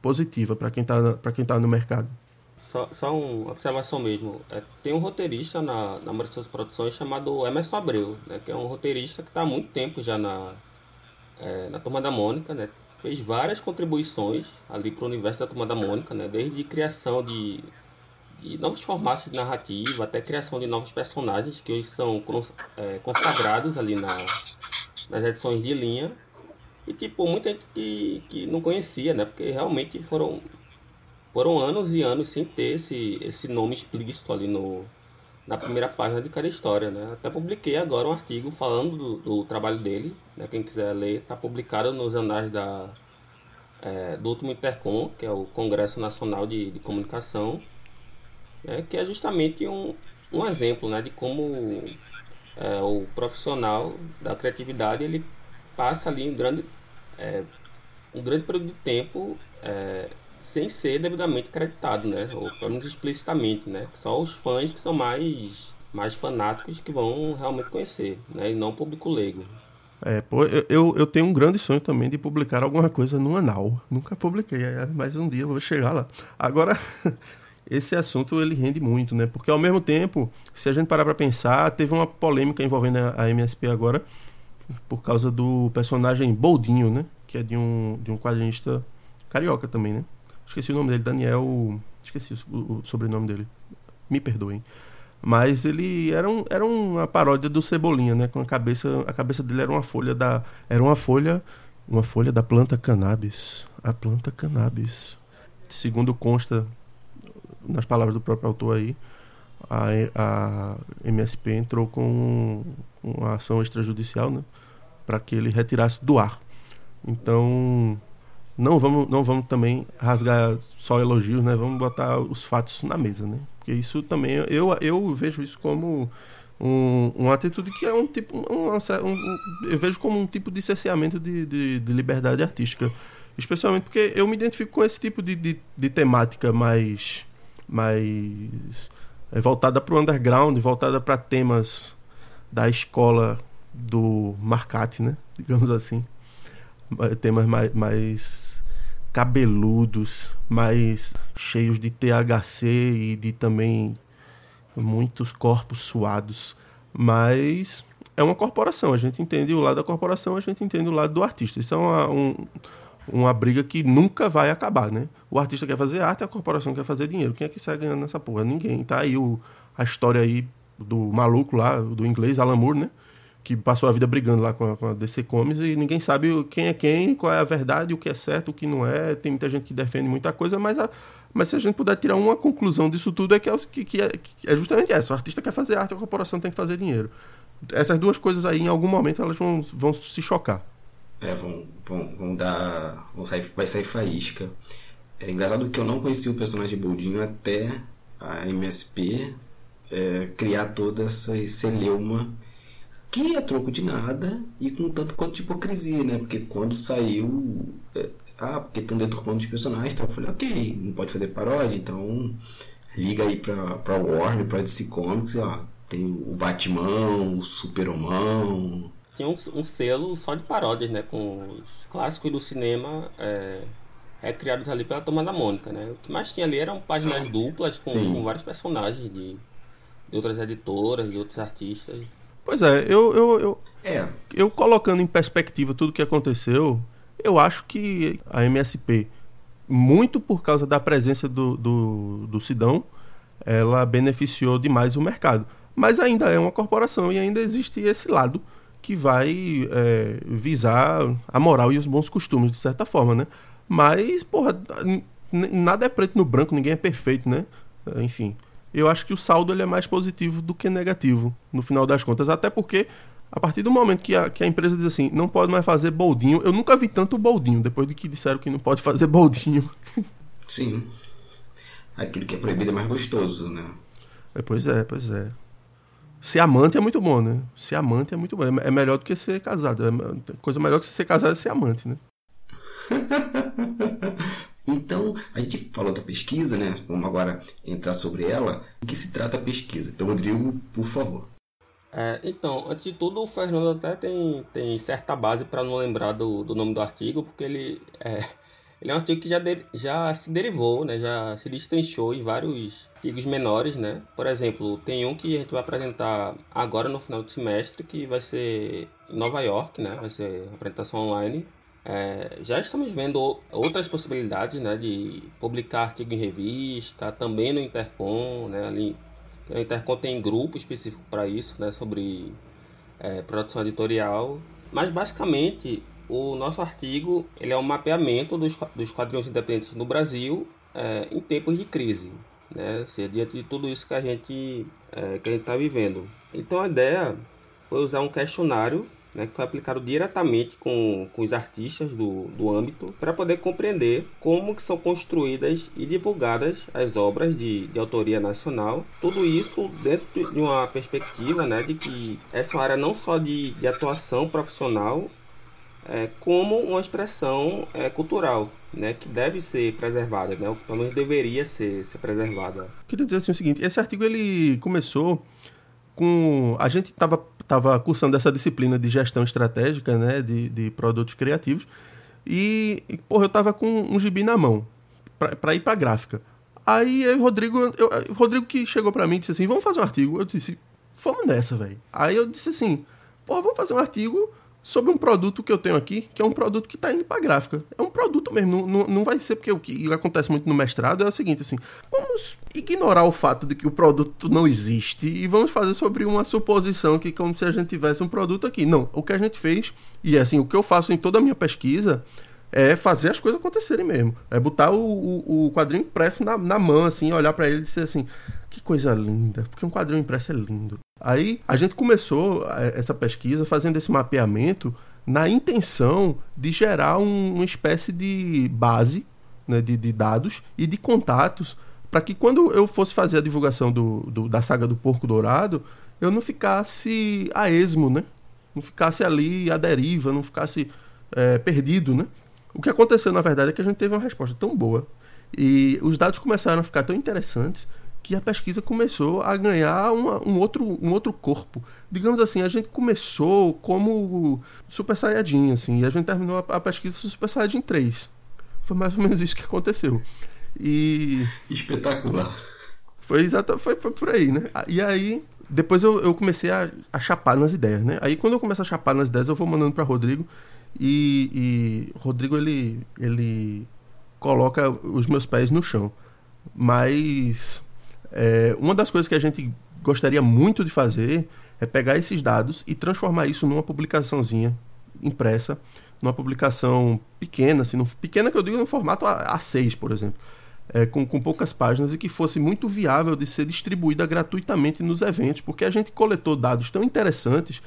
positiva para quem está tá no mercado. Só, só uma observação mesmo. É, tem um roteirista na, na Maria das Produções chamado Emerson Abreu, né, que é um roteirista que está há muito tempo já na, é, na Turma da Mônica, né, fez várias contribuições ali para o universo da Turma da Mônica, né, desde criação de, de novos formatos de narrativa até criação de novos personagens que hoje são é, consagrados ali na, nas edições de linha e tipo, muita gente que, que não conhecia, né? Porque realmente foram, foram anos e anos sem ter esse, esse nome explícito ali no, na primeira página de cada história, né? Até publiquei agora um artigo falando do, do trabalho dele, né? Quem quiser ler, está publicado nos anais da, é, do último Intercom, que é o Congresso Nacional de, de Comunicação, né? que é justamente um, um exemplo né? de como é, o profissional da criatividade ele passa ali um grande é, um grande período de tempo é, sem ser devidamente creditado, né? Ou pelo menos explicitamente, né? Só os fãs que são mais, mais fanáticos que vão realmente conhecer, né? E não o público leigo. É, pô, eu, eu tenho um grande sonho também de publicar alguma coisa no anal. Nunca publiquei, é, mas um dia eu vou chegar lá. Agora, esse assunto ele rende muito, né? Porque ao mesmo tempo, se a gente parar para pensar, teve uma polêmica envolvendo a MSP agora, por causa do personagem Boldinho, né? Que é de um, de um quadrinista carioca também, né? Esqueci o nome dele, Daniel. Esqueci o, o sobrenome dele. Me perdoem. Mas ele era, um, era uma paródia do Cebolinha, né? Com a cabeça. A cabeça dele era uma folha da. Era uma folha. Uma folha da planta cannabis. A planta cannabis. Segundo consta nas palavras do próprio autor aí, a, a MSP entrou com uma ação extrajudicial, né? Para que ele retirasse do ar. Então, não vamos, não vamos também rasgar só elogios, né? Vamos botar os fatos na mesa, né? Porque isso também eu, eu vejo isso como um, uma atitude que é um tipo um, um, eu vejo como um tipo de cerceamento de, de, de, liberdade artística Especialmente porque eu me identifico com esse tipo de, de, de temática mais, mais é, voltada para o underground, voltada para temas da escola do Marcati, né? Digamos assim. Temas mais, mais cabeludos, mais cheios de THC e de também muitos corpos suados. Mas é uma corporação, a gente entende o lado da corporação, a gente entende o lado do artista. Isso é uma, um, uma briga que nunca vai acabar, né? O artista quer fazer arte, a corporação quer fazer dinheiro. Quem é que sai ganhando nessa porra? Ninguém. Tá aí o, a história aí do maluco lá, do inglês, Alan Moore, né? Que passou a vida brigando lá com a, com a DC Comics e ninguém sabe quem é quem, qual é a verdade, o que é certo, o que não é. Tem muita gente que defende muita coisa, mas, a, mas se a gente puder tirar uma conclusão disso tudo é que é, que, que é, que é justamente essa. O artista quer fazer arte, a corporação tem que fazer dinheiro. Essas duas coisas aí, em algum momento, elas vão, vão se chocar. É, vão, vão, vão dar. Vão sair, vai sair faísca. É engraçado que eu não conheci o personagem Boldinho até a MSP é, criar toda essa celeuma que é troco de nada e com tanto quanto de hipocrisia, né? Porque quando saiu. É, ah, porque estão deturpando os personagens, então eu falei, ok, não pode fazer paródia, então liga aí pra, pra Warner, pra DC Comics, ó, tem o Batman, o Superman, tinha um, um, selo só de paródias, né? Com os clássicos do cinema é, recriados ali pela Tomada Mônica, né? O que mais tinha ali eram páginas Sim. duplas com, com, vários personagens de, de outras editoras, de outros artistas. Pois é, eu, eu, eu, é. eu colocando em perspectiva tudo o que aconteceu, eu acho que a MSP, muito por causa da presença do, do, do Sidão, ela beneficiou demais o mercado. Mas ainda é uma corporação e ainda existe esse lado que vai é, visar a moral e os bons costumes, de certa forma, né? Mas, porra, nada é preto no branco, ninguém é perfeito, né? Enfim, eu acho que o saldo ele é mais positivo do que negativo, no final das contas. Até porque, a partir do momento que a, que a empresa diz assim, não pode mais fazer boldinho, eu nunca vi tanto boldinho, depois de que disseram que não pode fazer boldinho. Sim. Aquilo que é proibido é mais gostoso, né? É, pois é, pois é. Ser amante é muito bom, né? Ser amante é muito bom. É melhor do que ser casado. É coisa melhor que ser casado é ser amante, né? então, a gente falou da pesquisa, né? Vamos agora entrar sobre ela. O que se trata a pesquisa? Então, Rodrigo, por favor. É, então, antes de tudo, o Fernando até tem, tem certa base para não lembrar do, do nome do artigo, porque ele é, ele é um artigo que já, de, já se derivou, né? já se destrinchou em vários artigos menores. Né? Por exemplo, tem um que a gente vai apresentar agora no final do semestre, que vai ser em Nova York, né? vai ser apresentação online. É, já estamos vendo outras possibilidades né, de publicar artigo em revista, também no Intercom. Né, ali, o Intercom tem grupo específico para isso, né, sobre é, produção editorial. Mas basicamente o nosso artigo ele é um mapeamento dos, dos quadrinhos independentes no Brasil é, em tempos de crise, né? Seja, diante de tudo isso que a gente é, está vivendo. Então a ideia foi usar um questionário né, que foi aplicado diretamente com, com os artistas do, do âmbito para poder compreender como que são construídas e divulgadas as obras de, de autoria nacional. Tudo isso dentro de uma perspectiva né, de que essa é área não só de, de atuação profissional, é, como uma expressão é, cultural, né, que deve ser preservada, né, ou pelo menos deveria ser, ser preservada. Queria dizer assim o seguinte, esse artigo ele começou com a gente estava tava cursando essa disciplina de gestão estratégica, né, de, de produtos criativos, e, porra, eu tava com um gibi na mão para ir para gráfica. Aí eu, Rodrigo, eu, Rodrigo que chegou para mim e disse assim, vamos fazer um artigo. Eu disse, vamos nessa, velho. Aí eu disse assim, porra, vamos fazer um artigo sobre um produto que eu tenho aqui, que é um produto que está indo para gráfica. É um produto mesmo, não, não, vai ser porque o que acontece muito no mestrado é o seguinte, assim, vamos ignorar o fato de que o produto não existe e vamos fazer sobre uma suposição que como se a gente tivesse um produto aqui. Não, o que a gente fez, e assim, o que eu faço em toda a minha pesquisa é fazer as coisas acontecerem mesmo. É botar o, o, o quadrinho impresso na, na mão, assim, olhar para ele e dizer assim, que coisa linda, porque um quadrinho impresso é lindo. Aí a gente começou é, essa pesquisa fazendo esse mapeamento na intenção de gerar um, uma espécie de base né, de, de, dados e de contatos para que quando eu fosse fazer a divulgação do, do, da saga do Porco Dourado, eu não ficasse a esmo, né? Não ficasse ali à deriva, não ficasse é, perdido, né? O que aconteceu, na verdade, é que a gente teve uma resposta tão boa e os dados começaram a ficar tão interessantes que a pesquisa começou a ganhar uma, um, outro, um outro corpo. Digamos assim, a gente começou como Super Saiyajin, assim, e a gente terminou a, a pesquisa Super Saiyajin 3. Foi mais ou menos isso que aconteceu. E. Espetacular. Foi exato, foi, foi por aí, né? E aí, depois eu, eu comecei a, a chapar nas ideias, né? Aí quando eu começo a chapar nas ideias, eu vou mandando para Rodrigo. E, e Rodrigo, ele, ele coloca os meus pés no chão. Mas é, uma das coisas que a gente gostaria muito de fazer é pegar esses dados e transformar isso numa publicaçãozinha impressa, numa publicação pequena, assim, pequena que eu digo no formato A6, por exemplo, é, com, com poucas páginas e que fosse muito viável de ser distribuída gratuitamente nos eventos, porque a gente coletou dados tão interessantes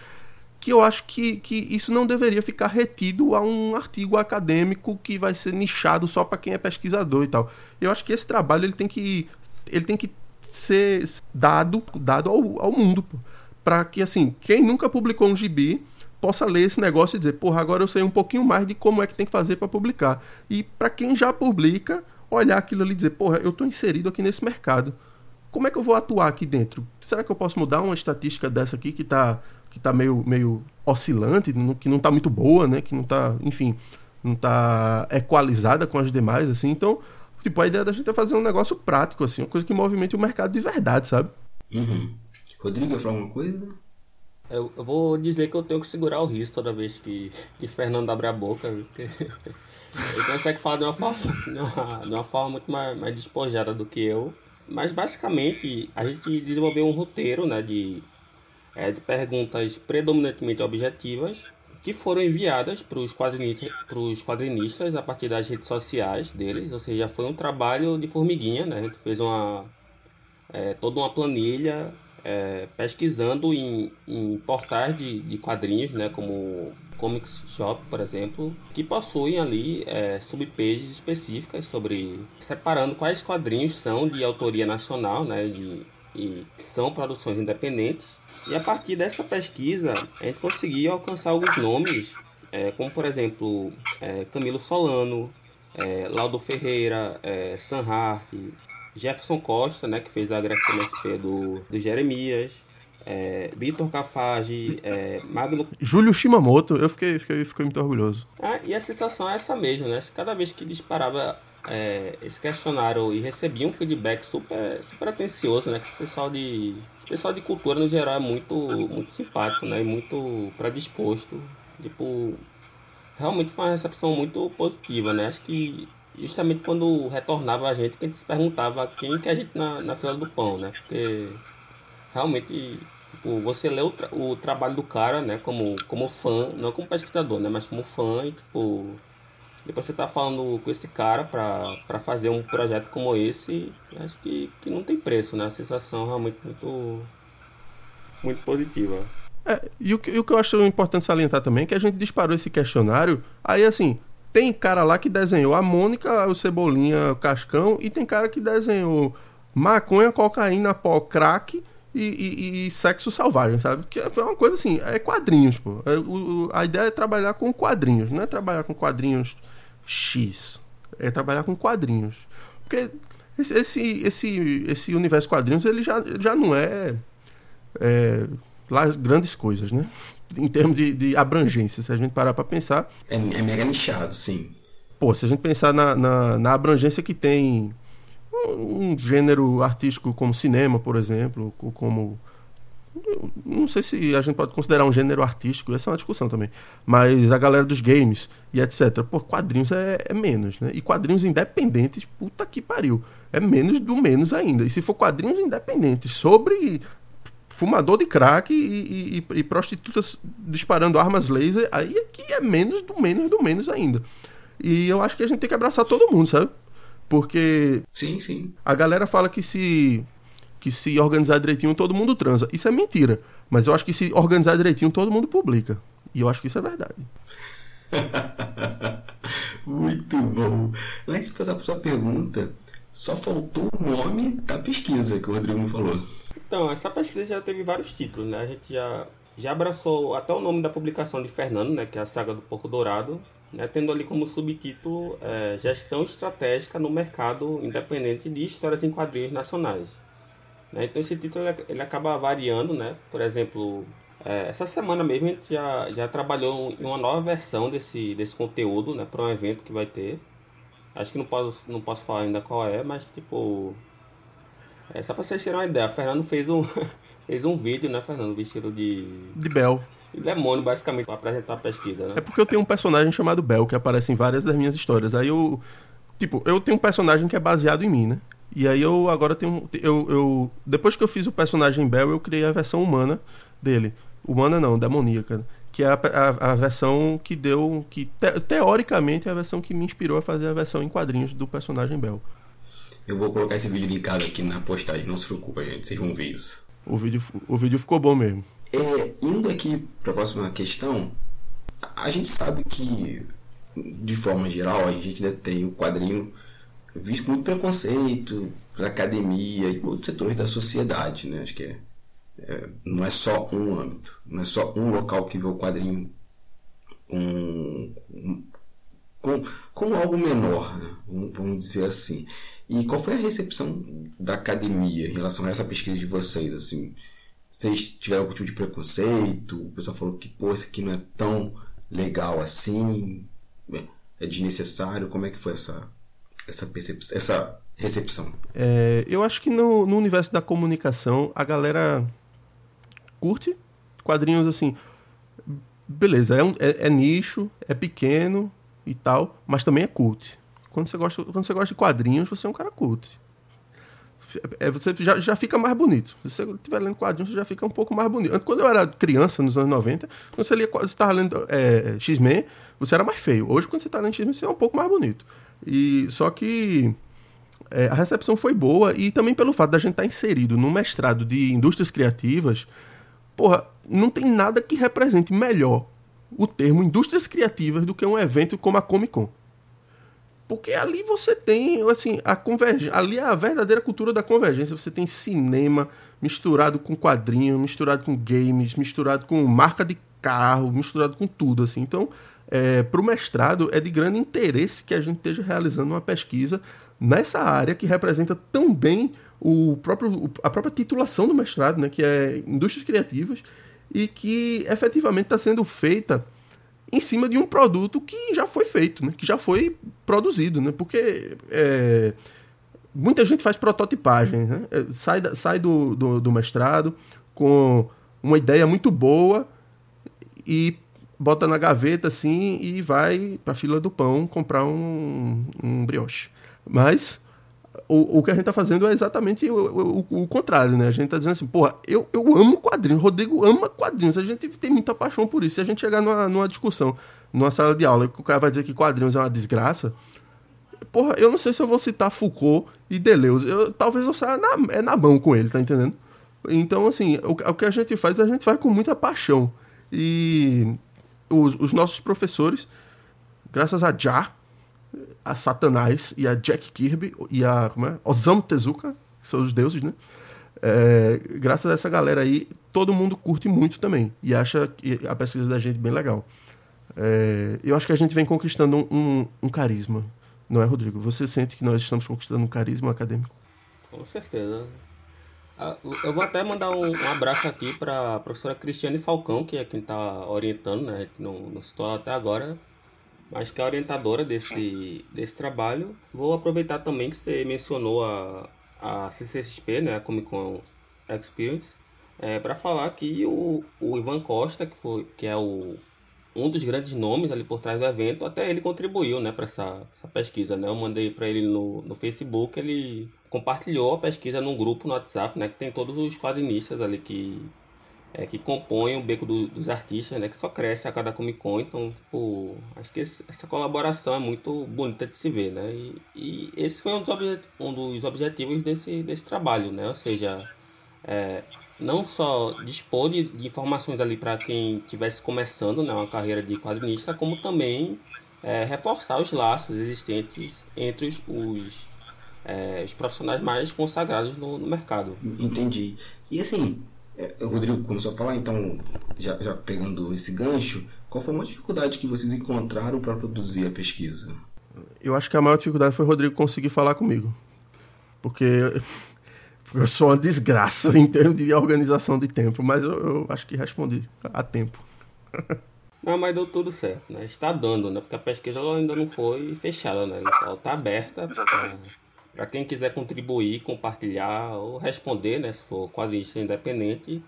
que eu acho que, que isso não deveria ficar retido a um artigo acadêmico que vai ser nichado só para quem é pesquisador e tal. Eu acho que esse trabalho ele tem que ele tem que ser dado, dado ao, ao mundo. Para que, assim, quem nunca publicou um gibi possa ler esse negócio e dizer, porra, agora eu sei um pouquinho mais de como é que tem que fazer para publicar. E para quem já publica, olhar aquilo ali e dizer, porra, eu estou inserido aqui nesse mercado. Como é que eu vou atuar aqui dentro? Será que eu posso mudar uma estatística dessa aqui que está que tá meio, meio oscilante, que não está muito boa, né? Que não está, enfim, não está equalizada com as demais, assim. Então, Tipo, a ideia da gente é fazer um negócio prático, assim, uma coisa que movimente o mercado de verdade, sabe? Uhum. Rodrigo, quer falar alguma coisa? Eu, eu, vou dizer que eu tenho que segurar o riso toda vez que, que Fernando abre a boca, porque ele consegue falar de uma forma, de uma, de uma forma muito mais, mais despojada do que eu. Mas basicamente a gente desenvolveu um roteiro né, de, é, de perguntas predominantemente objetivas que foram enviadas para os quadrinistas, a partir das redes sociais deles, ou seja, foi um trabalho de formiguinha, né? A gente fez uma é, toda uma planilha é, pesquisando em, em portais de, de, quadrinhos, né? Como Comics Shop, por exemplo, que possuem ali é, subpages específicas sobre separando quais quadrinhos são de autoria nacional, né? De, e são produções independentes e a partir dessa pesquisa, a gente conseguiu alcançar alguns nomes, é, como por exemplo é, Camilo Solano, é, Laudo Ferreira, é, Sam Hart, Jefferson Costa, né, que fez a gráfica MSP do, do Jeremias, é, Vitor Cafage, é, Magno. Júlio Shimamoto, eu fiquei, fiquei, fiquei muito orgulhoso. Ah, e a sensação é essa mesmo, né? Cada vez que disparava é, esse questionário e recebia um feedback super, super atencioso, né? Que o pessoal de pessoal de cultura no geral é muito, muito simpático, né? Muito predisposto. Tipo, realmente foi uma recepção muito positiva, né? Acho que justamente quando retornava a gente, que a gente se perguntava quem que a gente na, na fila do pão, né? Porque realmente tipo, você lê o, tra o, trabalho do cara, né? Como, como fã, não como pesquisador, né? Mas como fã e tipo depois você tá falando com esse cara para fazer um projeto como esse, acho que, que não tem preço, né? A sensação realmente muito, muito positiva. É, e, o que, e o que eu acho importante salientar também é que a gente disparou esse questionário, aí assim, tem cara lá que desenhou a Mônica, o Cebolinha, o Cascão, e tem cara que desenhou maconha, cocaína, pó, crack e, e, e, sexo selvagem, sabe? Que foi uma coisa assim, é quadrinhos, pô. É, o, a ideia é trabalhar com quadrinhos, não é trabalhar com quadrinhos X. É trabalhar com quadrinhos. Porque esse, esse, esse, esse universo quadrinhos ele já, já não é, é lá grandes coisas, né? Em termos de, de abrangência, se a gente parar para pensar. É, é, mega nichado, sim. Pô, se a gente pensar na, na, na abrangência que tem um, gênero artístico como cinema, por exemplo, como não sei se a gente pode considerar um gênero artístico, essa é uma discussão também. Mas a galera dos games e etc. Por quadrinhos é, é, menos, né? E quadrinhos independentes, puta que pariu. É menos do menos ainda. E se for quadrinhos independentes sobre fumador de crack e, e, e prostitutas disparando armas laser, aí é que é menos do menos do menos ainda. E eu acho que a gente tem que abraçar todo mundo, sabe? Porque. Sim, sim. A galera fala que se que se organizar direitinho todo mundo transa. Isso é mentira. Mas eu acho que se organizar direitinho todo mundo publica. E eu acho que isso é verdade. Muito bom. Mas para a sua pergunta, só faltou o nome da pesquisa que o Rodrigo me falou. Então, essa pesquisa já teve vários títulos, né? A gente já, já abraçou até o nome da publicação de Fernando, né? Que é a saga do Porco Dourado. Né, tendo ali como subtítulo é, Gestão Estratégica no Mercado Independente de Histórias em Quadrinhos Nacionais. Né, então esse título ele, ele, acaba variando, né? por exemplo, é, essa semana mesmo a gente já, já trabalhou em uma nova versão desse, desse conteúdo né, para um evento que vai ter. Acho que não posso, não posso falar ainda qual é, mas tipo. É só para vocês terem uma ideia, o Fernando fez um, fez um vídeo, né, Fernando, vestido de. De Bel demônio, basicamente, para apresentar a pesquisa, né? É porque eu tenho um personagem chamado Bel, que aparece em várias das minhas histórias. Aí eu. Tipo, eu tenho um personagem que é baseado em mim, né? E aí eu agora tenho. Eu, eu, depois que eu fiz o personagem Bel, eu criei a versão humana dele. Humana não, demoníaca. Que é a, a, a versão que deu. que te, teoricamente é a versão que me inspirou a fazer a versão em quadrinhos do personagem Bel. Eu vou colocar esse vídeo linkado aqui na postagem, não se preocupa, gente, vocês vão ver isso. O vídeo, o vídeo ficou bom mesmo. É, indo aqui para a próxima questão, a gente sabe que, de forma geral, a gente ainda tem o quadrinho visto com muito preconceito pela academia e outros setores da sociedade, né? Acho que é, é, não é só um âmbito, não é só um local que vê o quadrinho com, com, com algo menor, né? vamos dizer assim. E qual foi a recepção da academia em relação a essa pesquisa de vocês? Assim, vocês tiveram algum tipo de preconceito? O pessoal falou que, pô, isso aqui não é tão legal assim, é desnecessário. Como é que foi essa, essa, percepção, essa recepção? É, eu acho que no, no universo da comunicação, a galera curte quadrinhos assim. Beleza, é, um, é, é nicho, é pequeno e tal, mas também é cult. Quando você gosta, quando você gosta de quadrinhos, você é um cara cult é, você já, já fica mais bonito. Se você estiver lendo quadrinhos, você já fica um pouco mais bonito. Quando eu era criança, nos anos 90, quando você lia, você estava lendo é, X-Men, você era mais feio. Hoje, quando você está lendo X-Men, você é um pouco mais bonito. E só que é, a recepção foi boa e também pelo fato da gente estar tá inserido no mestrado de indústrias criativas, porra, não tem nada que represente melhor o termo indústrias criativas do que um evento como a Comic Con. Porque ali você tem, assim, a. Ali é a verdadeira cultura da convergência. Você tem cinema misturado com quadrinho, misturado com games, misturado com marca de carro, misturado com tudo, assim. Então, é, para o mestrado, é de grande interesse que a gente esteja realizando uma pesquisa nessa área que representa tão bem o próprio, a própria titulação do mestrado, né, que é Indústrias Criativas, e que efetivamente está sendo feita em cima de um produto que já foi feito, né? que já foi produzido. Né? Porque é, muita gente faz prototipagem, né? É, sai, sai do, do, do mestrado com uma ideia muito boa e bota na gaveta assim e vai para a fila do pão comprar um, um brioche. Mas o, o que a gente tá fazendo é exatamente o, o, o contrário, né? A gente tá dizendo assim, porra, eu, eu amo quadrinhos, Rodrigo ama quadrinhos, a gente tem muita paixão por isso. Se a gente chegar numa, numa discussão, numa sala de aula, que o cara vai dizer que quadrinhos é uma desgraça, porra, eu não sei se eu vou citar Foucault e Deleuze. Eu, talvez eu saia na, é na mão com ele, tá entendendo? Então, assim, o, o que a gente faz, a gente faz com muita paixão. E os, os nossos professores, graças a Jar, a Satanás e a Jack Kirby e a como é? Osamu Tezuka, são os deuses, né? É, graças a essa galera aí, todo mundo curte muito também e acha a pesquisa da gente bem legal. É, eu acho que a gente vem conquistando um, um, um, carisma, não é, Rodrigo? Você sente que nós estamos conquistando um carisma acadêmico? Com certeza. Ah, eu vou até mandar um, um abraço aqui para a professora Cristiane Falcão, que é quem está orientando, né? Que não, não citou até agora mas que é a orientadora desse, desse trabalho. Vou aproveitar também que você mencionou a, a CCXP, né, a Comic Con Experience, é, para falar que o, o Ivan Costa, que, foi, que é o, um dos grandes nomes ali por trás do evento, até ele contribuiu né, para essa, essa, pesquisa. Né? Eu mandei para ele no, no Facebook, ele compartilhou a pesquisa num grupo no WhatsApp, né, que tem todos os quadrinistas ali que é, que compõem o beco do, dos artistas, né, que só cresce a cada Comic Con, então, tipo, acho que esse, essa colaboração é muito bonita de se ver, né, e, e esse foi um dos, um dos, objetivos desse, desse trabalho, né, ou seja, é, não só dispor de, de informações ali para quem estivesse começando, né, uma carreira de quadrinista, como também é, reforçar os laços existentes entre os, os, é, os profissionais mais consagrados no, no mercado. Entendi. E assim, é, o Rodrigo começou a falar, então, já, já pegando esse gancho, Qual foi uma dificuldade que vocês encontraram para produzir a pesquisa? Eu acho que a maior dificuldade foi o Rodrigo conseguir falar comigo. Porque eu sou uma desgraça em termos de organização de tempo, mas eu, eu acho que respondi a tempo. Não, mas deu tudo certo, né? Está dando, né? Porque a pesquisa ainda não foi fechada, né? Ela está aberta para quem quiser contribuir, compartilhar ou responder, né? Se for quadrinista independente.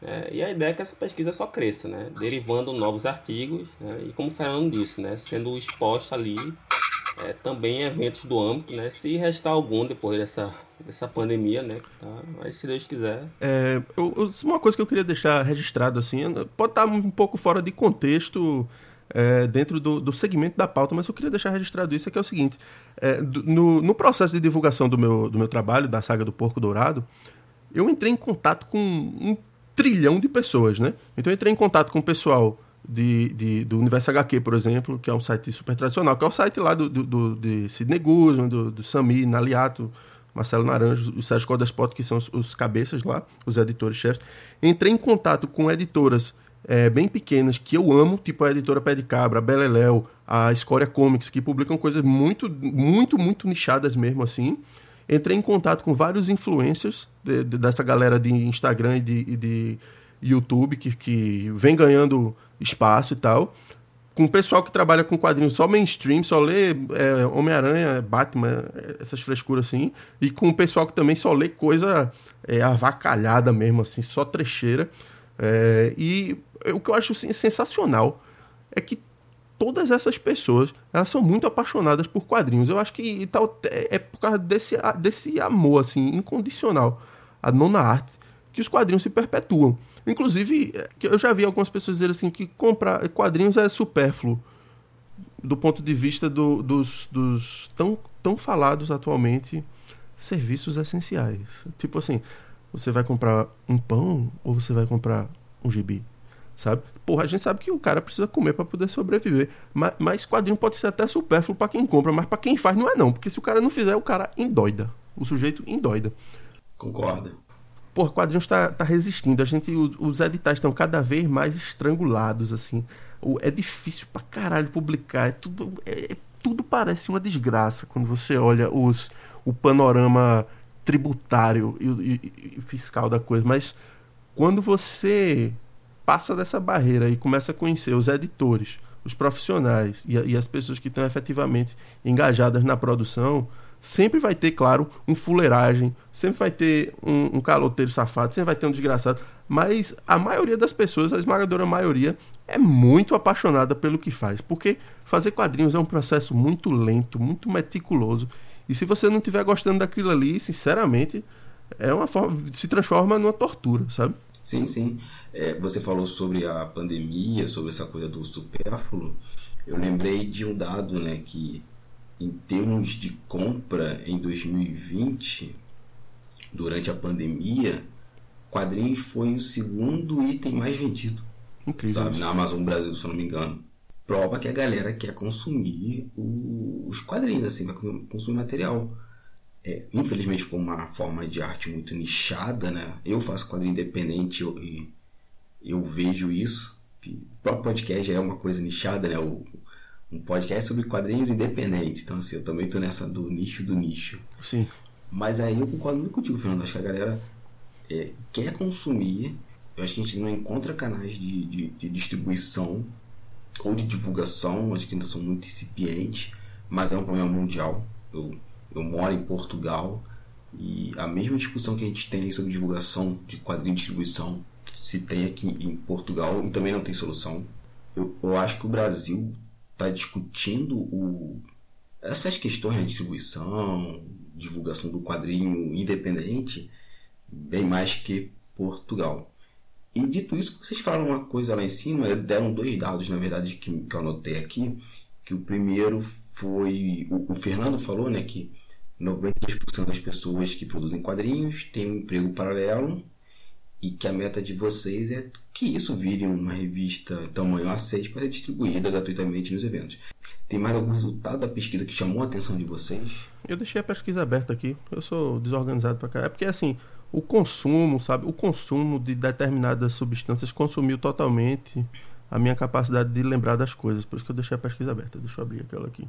É, e a ideia é que essa pesquisa só cresça, né? Derivando novos artigos, né? E como o Fernando disse, né? Sendo exposta ali é, também eventos do âmbito, né? Se restar algum depois dessa, dessa pandemia, né? Tá? Mas se Deus quiser. É, eu, uma coisa que eu queria deixar registrado, assim, pode estar um pouco fora de contexto é, dentro do, do, segmento da pauta, mas eu queria deixar registrado isso, é que é o seguinte, é, no, no, processo de divulgação do meu, do meu trabalho, da saga do Porco Dourado, eu entrei em contato com um trilhão de pessoas, né? Então eu entrei em contato com o pessoal de, de, do Universo HQ, por exemplo, que é um site super tradicional, que é o site lá do, do, do de Sidney Guzman, do, do Sami, Naliato, Marcelo Naranjo, o Sérgio Codespot, que são os, os, cabeças lá, os editores-chefes. Entrei em contato com editoras é, bem pequenas que eu amo, tipo a editora Pé de Cabra, a Beleléu, a Escória Comics, que publicam coisas muito, muito, muito nichadas mesmo assim. Entrei em contato com vários influencers de, de, dessa galera de Instagram e de, de YouTube que, que vem ganhando espaço e tal. Com o pessoal que trabalha com quadrinhos só mainstream, só lê é, Homem-Aranha, Batman, essas frescuras assim. E com o pessoal que também só lê coisa é, avacalhada mesmo, assim, só trecheira. É, e o que eu acho sensacional é que todas essas pessoas elas são muito apaixonadas por quadrinhos. Eu acho que tal, é, é por causa desse, desse amor assim incondicional à nona arte que os quadrinhos se perpetuam. Inclusive, é, eu já vi algumas pessoas dizer assim que comprar quadrinhos é supérfluo do ponto de vista do, dos, dos tão, tão falados atualmente serviços essenciais. Tipo assim, você vai comprar um pão ou você vai comprar um gibi? Sabe? Porra, a gente sabe que o cara precisa comer para poder sobreviver. Mas, mas quadrinho pode ser até supérfluo para quem compra, mas para quem faz não é não. Porque se o cara não fizer, o cara endoida. O sujeito endoida. Concordo. Porra, quadrinhos está tá resistindo. A gente, os editais estão cada vez mais estrangulados, assim. É difícil pra caralho publicar. É tudo, é, tudo parece uma desgraça quando você olha os, o panorama tributário e, e, e fiscal da coisa. Mas quando você passa dessa barreira e começa a conhecer os editores, os profissionais e, e as pessoas que estão efetivamente engajadas na produção, sempre vai ter, claro, um fuleiragem, sempre vai ter um, um caloteiro safado, sempre vai ter um desgraçado. Mas a maioria das pessoas, a esmagadora maioria, é muito apaixonada pelo que faz. Porque fazer quadrinhos é um processo muito lento, muito meticuloso. E se você não estiver gostando daquilo ali, sinceramente, é uma forma. se transforma numa tortura, sabe? Sim, sim. É, você falou sobre a pandemia, sobre essa coisa do supérfluo. Eu lembrei de um dado, né, que em termos de compra em 2020, durante a pandemia, quadrinhos foi o segundo item mais vendido. Incrível. Sabe, na Amazon Brasil, se eu não me engano. Prova que a galera quer consumir o, os quadrinhos, assim, vai consumir material. É, infelizmente, com uma forma de arte muito nichada, né? Eu faço quadrinho independente eu, e eu vejo isso. o próprio podcast já é uma coisa nichada, né? O, um podcast sobre quadrinhos independentes. Então, assim, eu também tô nessa do nicho do nicho. Sim. Mas aí eu concordo muito contigo, Fernando. Acho que a galera é, quer consumir. Eu acho que a gente não encontra canais de, de, de distribuição ou de divulgação. Acho que ainda são muito incipientes. Mas é um problema mundial. Eu, eu moro em Portugal e a mesma discussão que a gente tem sobre divulgação de quadrinho de distribuição se tem aqui em Portugal e também não tem solução. Eu, eu acho que o Brasil está discutindo o, essas questões de distribuição, divulgação do quadrinho independente, bem mais que Portugal. E dito isso, vocês falaram uma coisa lá em cima, deram dois dados, na verdade, que, que eu anotei aqui, que o primeiro foi, o, o Fernando falou, né, que 93% das pessoas que produzem quadrinhos têm um emprego paralelo e que a meta de vocês é que isso vire uma revista tamanho A6 para ser distribuída gratuitamente nos eventos. Tem mais algum resultado da pesquisa que chamou a atenção de vocês? Eu deixei a pesquisa aberta aqui. Eu sou desorganizado para cá. É porque assim, o consumo, sabe? O consumo de determinadas substâncias consumiu totalmente a minha capacidade de lembrar das coisas. Por isso que eu deixei a pesquisa aberta. Deixa eu abrir aquela aqui.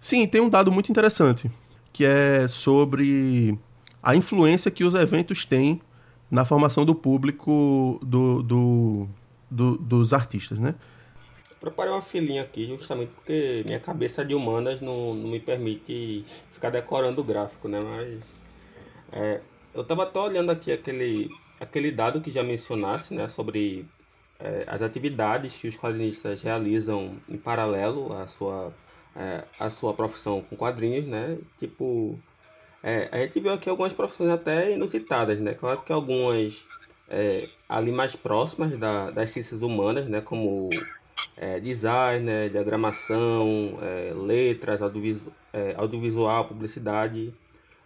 Sim, tem um dado muito interessante, que é sobre a influência que os eventos têm na formação do público do, do, do dos artistas, né? Preparei uma filinha aqui justamente porque minha cabeça de humanas não, não me permite ficar decorando o gráfico, né? Mas é, eu estava até olhando aqui aquele, aquele dado que já mencionasse, né? Sobre é, as atividades que os quadrinistas realizam em paralelo à sua, é, à sua profissão com quadrinhos, né? Tipo, é, a gente viu aqui algumas profissões até inusitadas, né? Claro que algumas é, ali mais próximas da, das ciências humanas, né? Como é, design, né, diagramação, é, letras, é, audiovisual, publicidade,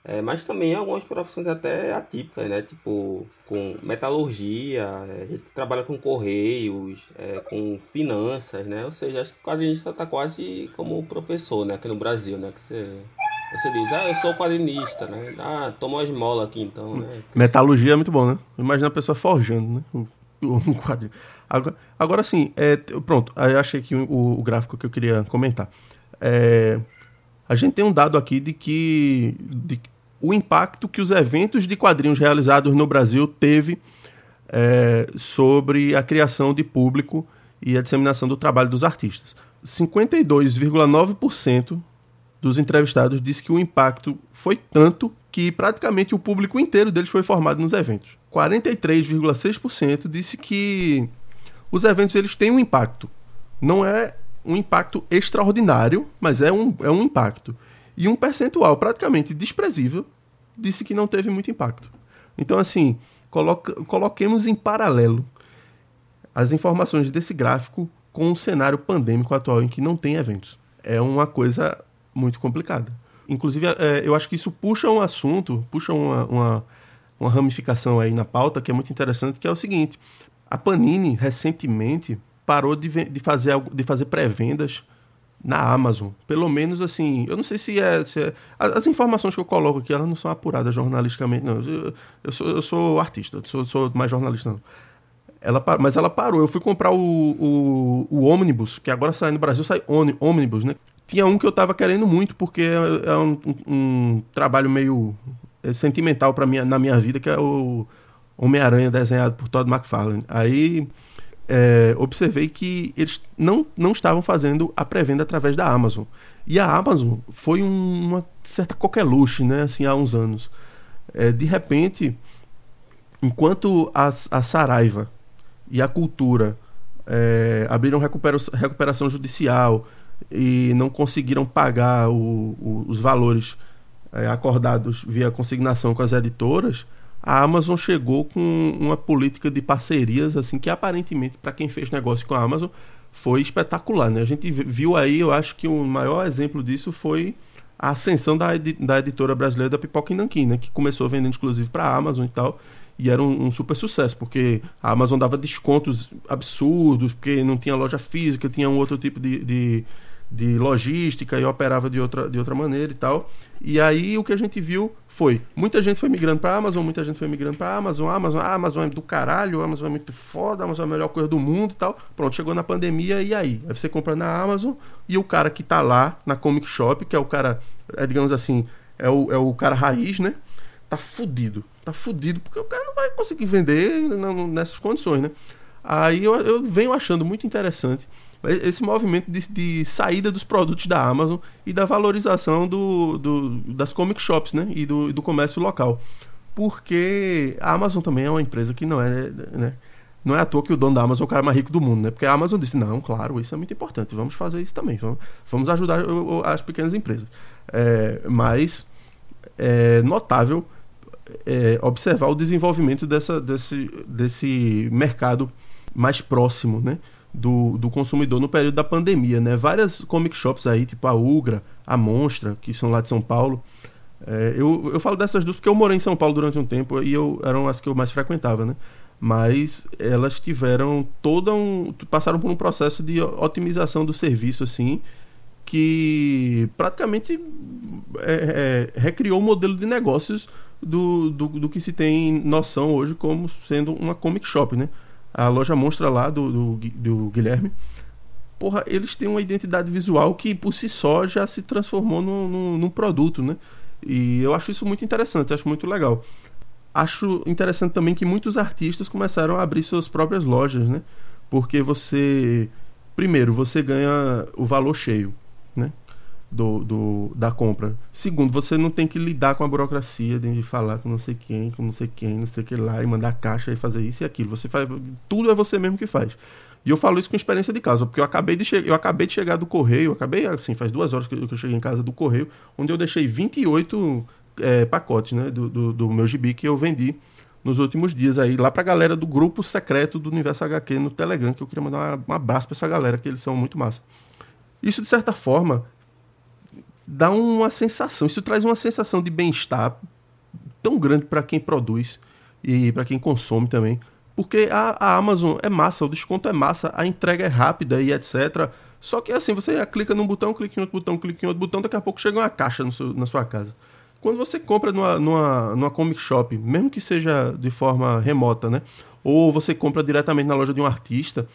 é, mas também algumas profissões até atípicas, né, tipo com metalurgia, gente que trabalha com correios, com finanças, né, ou seja, acho que o quadrinista está quase como professor, né, aqui no Brasil, né, que você você diz, ah, eu sou quadrinista, né? Ah, toma uma esmola aqui então, né? Metalurgia é muito bom, né? Imagina a pessoa forjando, né? Um quadrinho. Agora, agora sim, é, pronto, eu achei aqui o, o, gráfico que eu queria comentar. É, a gente tem um dado aqui de que de, o impacto que os eventos de quadrinhos realizados no Brasil teve é, sobre a criação de público e a disseminação do trabalho dos artistas. 52,9% dos entrevistados disse que o impacto foi tanto que praticamente o público inteiro deles foi formado nos eventos. 43,6% disse que os eventos eles têm um impacto. Não é um impacto extraordinário, mas é um, é um impacto. E um percentual praticamente desprezível disse que não teve muito impacto. Então, assim, coloca, coloquemos em paralelo as informações desse gráfico com o cenário pandêmico atual em que não tem eventos. É uma coisa muito complicada. Inclusive, é, eu acho que isso puxa um assunto, puxa uma, uma, uma ramificação aí na pauta que é muito interessante, que é o seguinte: a Panini, recentemente, parou de, de fazer, de fazer pré-vendas na Amazon. Pelo menos assim, eu não sei se é, se é, As informações que eu coloco aqui, elas não são apuradas jornalisticamente, não. Eu, eu, sou, eu sou artista, sou, sou mais jornalista, não. Ela, mas ela parou. Eu fui comprar o, o, o ônibus, que agora sai no Brasil, sai ônibus, né? Tinha um que eu tava querendo muito, porque é, é um, um, trabalho meio é, sentimental para minha, na minha vida, que é o Homem-Aranha desenhado por Todd McFarlane. Aí é, observei que eles não, não estavam fazendo a pré-venda através da Amazon. E a Amazon foi um, uma certa coqueluche, né, assim, há uns anos. É, de repente, enquanto a, a Saraiva e a Cultura é, abriram recupera, recuperação judicial e não conseguiram pagar o, o, os valores é, acordados via consignação com as editoras, a Amazon chegou com uma política de parcerias assim que aparentemente para quem fez negócio com a Amazon foi espetacular, né? A gente viu aí, eu acho que o maior exemplo disso foi a ascensão da, edi da editora brasileira da Pipoca e Nanquim, né? Que começou vendendo exclusivo para a Amazon e tal. E era um, um, super sucesso, porque a Amazon dava descontos absurdos, porque não tinha loja física, tinha um outro tipo de, de, de logística e operava de outra, de outra maneira e tal. E aí o que a gente viu foi muita gente foi migrando para Amazon, muita gente foi migrando para Amazon, Amazon, a Amazon é do caralho, a Amazon é muito foda, a Amazon é a melhor coisa do mundo e tal. Pronto, chegou na pandemia e aí? Aí você compra na Amazon e o cara que tá lá na Comic Shop, que é o cara, é, digamos assim, é o, é o cara raiz, né? Tá fudido. Tá fudido porque o cara não vai conseguir vender nessas condições, né? Aí eu, eu venho achando muito interessante esse movimento de, de, saída dos produtos da Amazon e da valorização do, do das comic shops né? e do, do, comércio local. Porque a Amazon também é uma empresa que não é. Né? Não é à toa que o dono da Amazon é o cara mais rico do mundo, né? Porque a Amazon disse: não, claro, isso é muito importante, vamos fazer isso também, vamos, vamos ajudar as pequenas empresas. É, mas é notável é, observar o desenvolvimento dessa, desse, desse mercado mais próximo, né? Do, do consumidor no período da pandemia, né? Várias comic shops aí, tipo a Ugra, a Monstra, que são lá de São Paulo. É, eu, eu falo dessas duas porque eu morei em São Paulo durante um tempo e eu, eram as que eu mais frequentava, né? Mas elas tiveram toda um. passaram por um processo de otimização do serviço, assim, que praticamente é, é, recriou o modelo de negócios do, do, do que se tem noção hoje como sendo uma comic shop, né? A loja monstra lá do, do, do Guilherme, porra, eles têm uma identidade visual que por si só já se transformou num, num, num produto, né? E eu acho isso muito interessante, acho muito legal. Acho interessante também que muitos artistas começaram a abrir suas próprias lojas, né? Porque você, primeiro, você ganha o valor cheio? Do, do, da compra. Segundo, você não tem que lidar com a burocracia de falar com não sei quem, com não sei quem, não sei o que lá, e mandar caixa e fazer isso e aquilo. Você faz. Tudo é você mesmo que faz. E eu falo isso com experiência de casa, porque eu acabei de, eu acabei de chegar do correio, eu acabei, assim, faz duas horas que eu cheguei em casa do correio, onde eu deixei 28 é, pacotes né, do, do, do, meu gibi que eu vendi nos últimos dias aí, lá pra galera do grupo secreto do Universo HQ no Telegram, que eu queria mandar um abraço pra essa galera, que eles são muito massa. Isso, de certa forma, dá uma sensação, isso traz uma sensação de bem-estar tão grande para quem produz e para quem consome também. Porque a, a, Amazon é massa, o desconto é massa, a entrega é rápida e etc. Só que assim, você clica num botão, clica em outro botão, clica em outro botão, daqui a pouco chega uma caixa seu, na sua casa. Quando você compra numa, numa, numa comic shop, mesmo que seja de forma remota, né? Ou você compra diretamente na loja de um artista,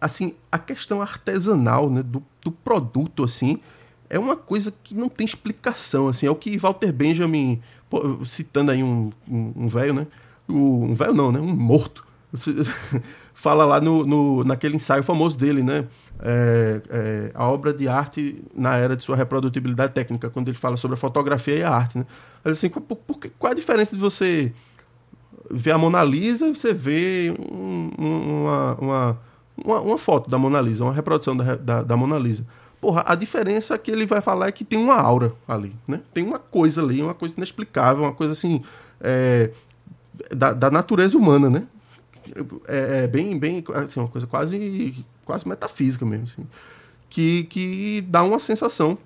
assim, a questão artesanal né, do, do produto, assim, é uma coisa que não tem explicação, assim. É o que Walter Benjamin, pô, citando aí um, um, um velho, né? O, um velho não, né? Um morto. Fala lá no, no, naquele ensaio famoso dele, né? É, é, a obra de arte na era de sua reprodutibilidade técnica, quando ele fala sobre a fotografia e a arte. Né? Mas, assim, por, por, qual a diferença de você ver a Mona Lisa e você ver um, uma, uma, uma, uma, foto da Mona Lisa, uma reprodução da, da, da, Mona Lisa? Porra, a diferença que ele vai falar é que tem uma aura ali, né? Tem uma coisa ali, uma coisa inexplicável, uma coisa assim. É, da, da natureza humana, né? É, é, bem, bem, assim, uma coisa quase, quase metafísica mesmo, assim, que, que dá uma sensação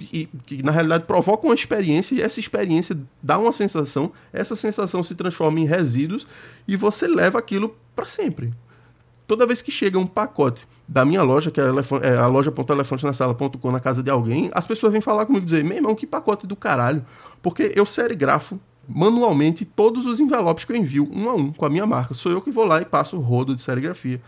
e que na realidade provoca uma experiência e essa experiência dá uma sensação, essa sensação se transforma em resíduos e você leva aquilo para sempre. Toda vez que chega um pacote da minha loja, que é a, é a loja.elefantenasala.com na casa de alguém, as pessoas vêm falar comigo e dizer, meu irmão, que pacote do caralho. Porque eu serigrafo manualmente todos os envelopes que eu envio, um a um, com a minha marca. Sou eu que vou lá e passo o rodo de serigrafia.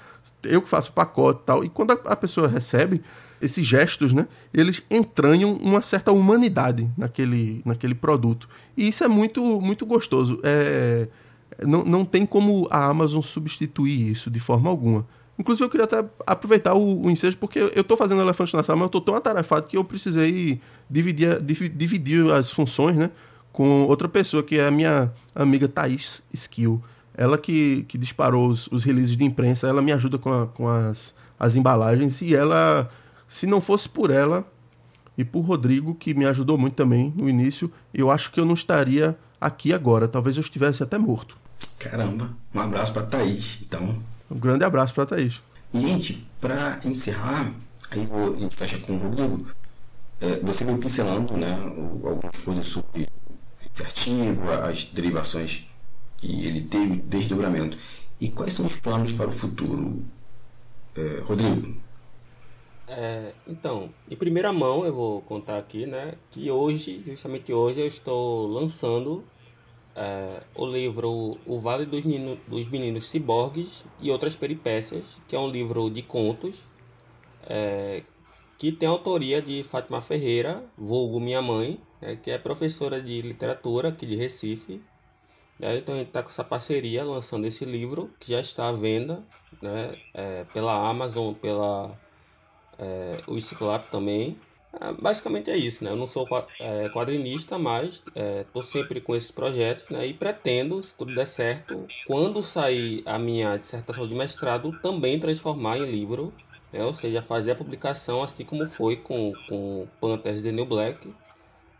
Eu que faço o pacote e tal. E quando a, a pessoa recebe esses gestos, né, eles entranham uma certa humanidade naquele, naquele produto. E isso é muito, muito gostoso. É, não, não tem como a Amazon substituir isso de forma alguma. Inclusive, eu queria até aproveitar o, o ensejo, porque eu estou fazendo Elefante na Sala, mas eu estou tão atarefado que eu precisei dividir, dividir as funções, né? com outra pessoa, que é a minha amiga Thaís Skill. Ela que, que disparou os, os releases de imprensa, ela me ajuda com, a, com as, as embalagens e ela, se não fosse por ela e por Rodrigo, que me ajudou muito também no início, eu acho que eu não estaria aqui agora. Talvez eu estivesse até morto. Caramba, um abraço para Thaís, então. Um grande abraço para Thaís. Gente, para encerrar, aí a gente fecha com o Rodrigo. É, você veio pincelando né, algumas coisas sobre artigo, as derivações que ele teve, desdobramento. E quais são os planos para o futuro, é, Rodrigo? É, então, em primeira mão eu vou contar aqui, né, que hoje, justamente hoje, eu estou lançando é, o livro O Vale dos, Menino, dos Meninos Ciborgues e Outras Peripécias, que é um livro de contos é, que tem autoria de Fátima Ferreira, vulgo minha mãe, né, que é professora de literatura aqui de Recife. Né, então a gente está com essa parceria lançando esse livro, que já está à venda né, é, pela Amazon, pela é, o Ciclap também. É, basicamente é isso, né? Eu não sou é, quadrinista, mas estou é, sempre com esses projetos né? e pretendo, se tudo der certo, quando sair a minha dissertação de mestrado, também transformar em livro né? ou seja, fazer a publicação assim como foi com, com Panthers The New Black,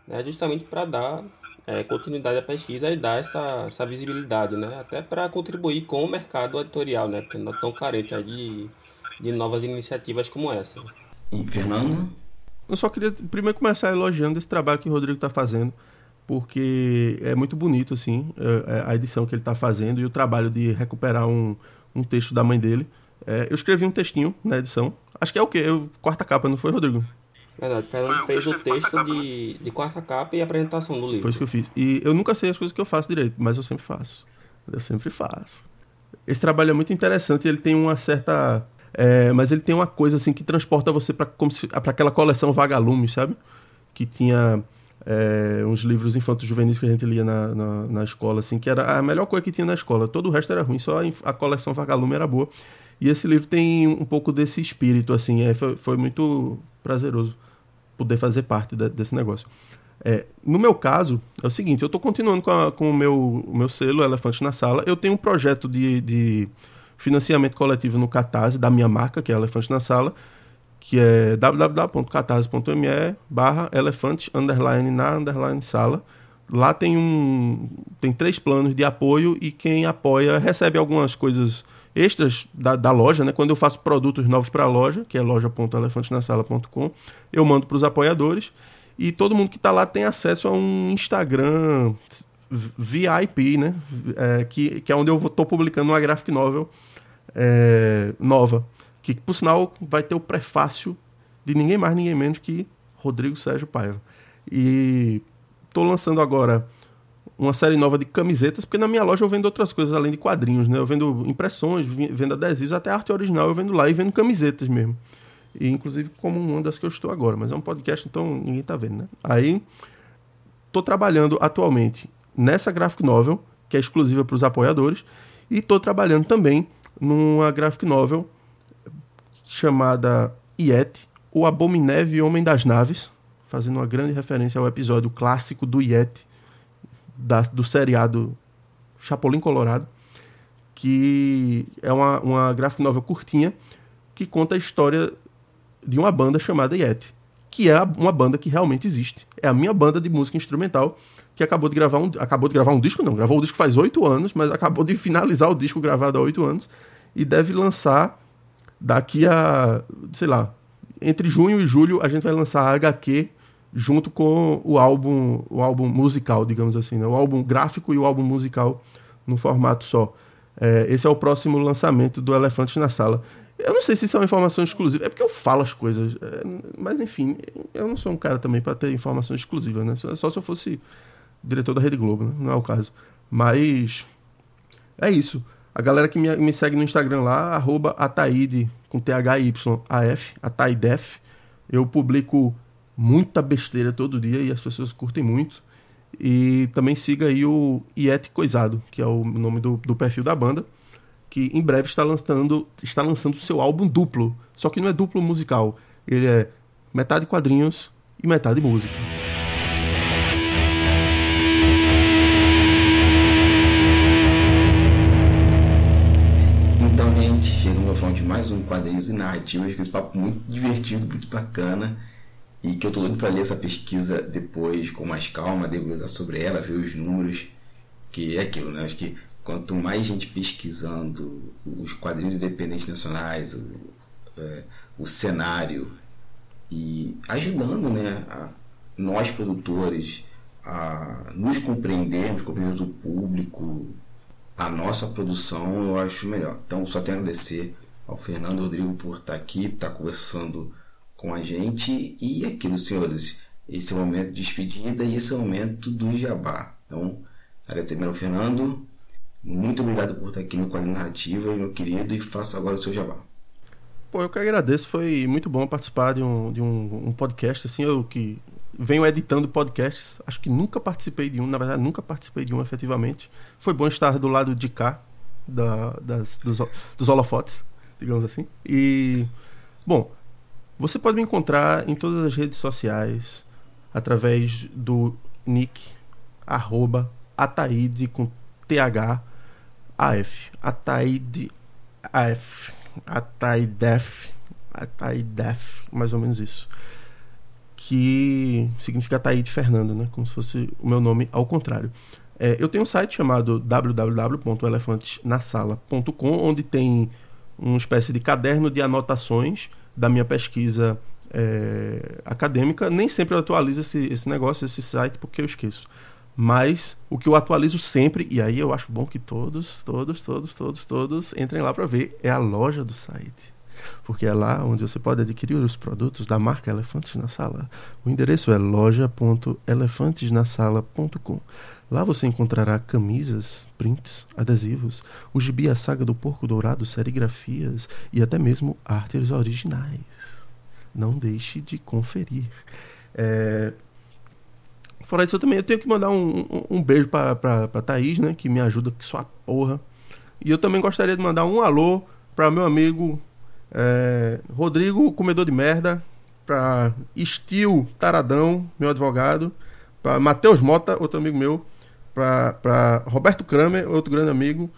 né? justamente para dar é, continuidade à pesquisa e dar essa, essa visibilidade, né? até para contribuir com o mercado editorial, né? porque nós estamos carentes de, de novas iniciativas como essa. E Fernando? Eu só queria primeiro começar elogiando esse trabalho que o Rodrigo está fazendo, porque é muito bonito assim é, é, a edição que ele está fazendo e o trabalho de recuperar um, um texto da mãe dele. É, eu escrevi um textinho na edição. Acho que é o quê? Eu, quarta capa, não foi, Rodrigo? Verdade, o Fernando fez o texto de, de quarta capa e apresentação do livro. Foi isso que eu fiz. E eu nunca sei as coisas que eu faço direito, mas eu sempre faço. Eu sempre faço. Esse trabalho é muito interessante, ele tem uma certa. É, mas ele tem uma coisa assim que transporta você para aquela coleção Vagalume, sabe? Que tinha é, uns livros infantos juvenis que a gente lia na, na, na, escola, assim, que era a melhor coisa que tinha na escola. Todo o resto era ruim, só a, coleção Vagalume era boa. E esse livro tem um pouco desse espírito, assim, é, foi, foi muito prazeroso poder fazer parte de, desse negócio. É, no meu caso, é o seguinte, eu estou continuando com, a, com o, meu, meu selo Elefante na Sala. Eu tenho um projeto de, de financiamento coletivo no Catarse, da minha marca, que é Elefante na Sala, que é www.catarse.me barra elefante underline na underline sala. Lá tem um tem três planos de apoio e quem apoia recebe algumas coisas extras da, da loja, né? Quando eu faço produtos novos para a loja, que é loja.elefantenasala.com, eu mando para os apoiadores e todo mundo que está lá tem acesso a um Instagram VIP, né? É, que, que é onde eu estou publicando uma graphic novel é, nova. Que, por sinal, vai ter o prefácio de ninguém mais, ninguém menos que Rodrigo Sérgio Paiva. E estou lançando agora uma série nova de camisetas, porque na minha loja eu vendo outras coisas além de quadrinhos, né? Eu vendo impressões, vendo adesivos, até arte original eu vendo lá e vendo camisetas mesmo. E inclusive como uma das que eu estou agora, mas é um podcast, então ninguém tá vendo, né? Aí tô trabalhando atualmente nessa graphic novel, que é exclusiva para os apoiadores, e tô trabalhando também numa graphic novel chamada Yeti, o Abominével Homem das Naves, fazendo uma grande referência ao episódio clássico do Yeti, da, do seriado Chapolin Colorado, que é uma, uma graphic novel curtinha que conta a história de uma banda chamada Yeti, que é uma banda que realmente existe. É a minha banda de música instrumental que acabou de gravar um, acabou de gravar um disco, não, gravou o disco faz oito anos, mas acabou de finalizar o disco gravado há oito anos e deve lançar daqui a, sei lá, entre junho e julho a gente vai lançar a HQ junto com o álbum, o álbum musical, digamos assim, né? o álbum gráfico e o álbum musical no formato só. É, esse é o próximo lançamento do Elefante na Sala. Eu não sei se são informações exclusivas, é porque eu falo as coisas, é, mas enfim, eu não sou um cara também para ter informações exclusivas, né? Só se eu fosse diretor da Rede Globo, né? não é o caso. Mas é isso. A galera que me, me segue no Instagram lá, arroba Ataide, com T-H-Y-A-F, Ataidef. Eu publico muita besteira todo dia e as pessoas curtem muito. E também siga aí o Iet Coisado, que é o nome do, do perfil da banda, que em breve está lançando está lançando seu álbum duplo. Só que não é duplo musical, ele é metade quadrinhos e metade música. Gente, chegamos ao final de mais um Quadrinhos e Narrativas, que esse papo muito divertido, muito bacana e que eu tô doido para ler essa pesquisa depois com mais calma, debruçar sobre ela, ver os números, que é aquilo, né? Acho que quanto mais gente pesquisando os quadrinhos independentes nacionais, o, é, o cenário e ajudando, né, a, nós produtores a nos compreendermos, compreendermos o público, a nossa produção, eu acho melhor. Então, só tenho a agradecer ao Fernando Rodrigo por estar aqui, estar conversando com a gente. E aqui nos senhores, esse é o momento de despedida e esse é o momento do jabá. Então, agradecer ao Fernando. Muito obrigado por estar aqui no quadro Narrativa, meu querido, e faça agora o seu jabá. Pô, eu que agradeço. Foi muito bom participar de um, de um, um podcast. Assim, eu que venho editando podcasts. Acho que nunca participei de um, na verdade, nunca participei de um efetivamente. Foi bom estar do lado de cá da, das, dos, dos holofotes, digamos assim. E, bom, você pode me encontrar em todas as redes sociais através do nick arroba Ataide com TH AF. Ataide AF. Ataidef. Ataidef, mais ou menos isso. Que significa Ataide Fernando, né? Como se fosse o meu nome ao contrário. É, eu tenho um site chamado www.elefantesnasala.com, onde tem uma espécie de caderno de anotações da minha pesquisa é, acadêmica. Nem sempre eu atualizo esse, esse negócio, esse site, porque eu esqueço. Mas o que eu atualizo sempre, e aí eu acho bom que todos, todos, todos, todos, todos entrem lá para ver, é a loja do site. Porque é lá onde você pode adquirir os produtos da marca Elefantes na Sala. O endereço é loja.elefantesnasala.com. Lá você encontrará camisas, prints, adesivos, o gibi A Saga do Porco Dourado, serigrafias e até mesmo artes originais. Não deixe de conferir. É... Fora isso, eu também eu tenho que mandar um, um, um beijo pra, pra Thaís, né? Que me ajuda que sua porra. E eu também gostaria de mandar um alô para meu amigo é, Rodrigo Comedor de Merda, para Estil Taradão, meu advogado, para Matheus Mota, outro amigo meu, para Roberto Kramer, outro grande amigo,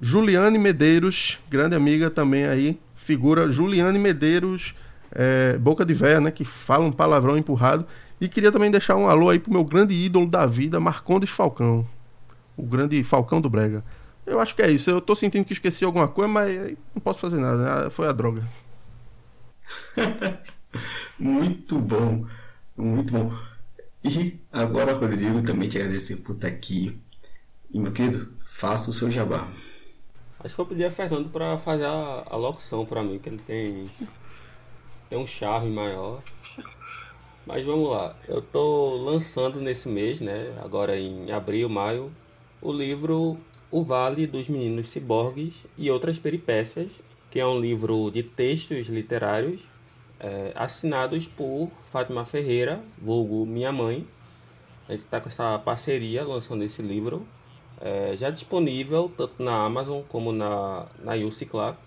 Juliane Medeiros, grande amiga também aí, figura Juliane Medeiros, é, boca de véia, né, que fala um palavrão empurrado. E queria também deixar um alô aí pro meu grande ídolo da vida, Marcondes Falcão, o grande Falcão do Brega. Eu acho que é isso. Eu tô sentindo que esqueci alguma coisa, mas não posso fazer nada. Né? Foi a droga. muito bom. Muito bom. E agora, Rodrigo, também te agradecer por estar aqui. E, meu querido, faça o seu jabá. Acho que eu pedi a Fernando para fazer a, a locução para mim, que ele tem, tem um charme maior. Mas vamos lá. Eu tô lançando nesse mês, né? Agora em abril, maio, o livro O Vale dos Meninos Ciborgues e Outras Peripécias, que é um livro de textos literários é, assinados por Fátima Ferreira, vulgo minha mãe. A gente está com essa parceria lançando esse livro, é, já disponível tanto na Amazon como na, na Uciclar.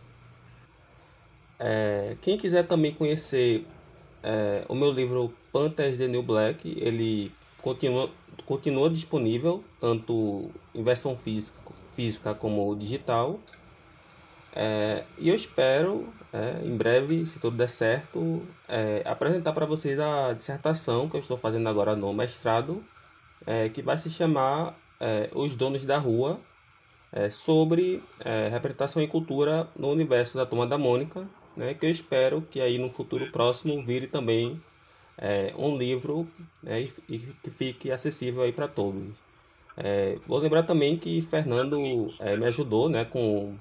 É, quem quiser também conhecer é, o meu livro Panthers The New Black, ele continua, continua disponível tanto em versão física, física como digital. É, e eu espero, é, em breve, se tudo der certo, é, apresentar para vocês a dissertação que eu estou fazendo agora no mestrado, é, que vai se chamar é, Os Donos da Rua, é, sobre representação e cultura no universo da Turma da Mônica, né, que eu espero que aí no futuro próximo vire também um livro né, e, que fique acessível aí para todos. Vou lembrar também que Fernando me ajudou né, com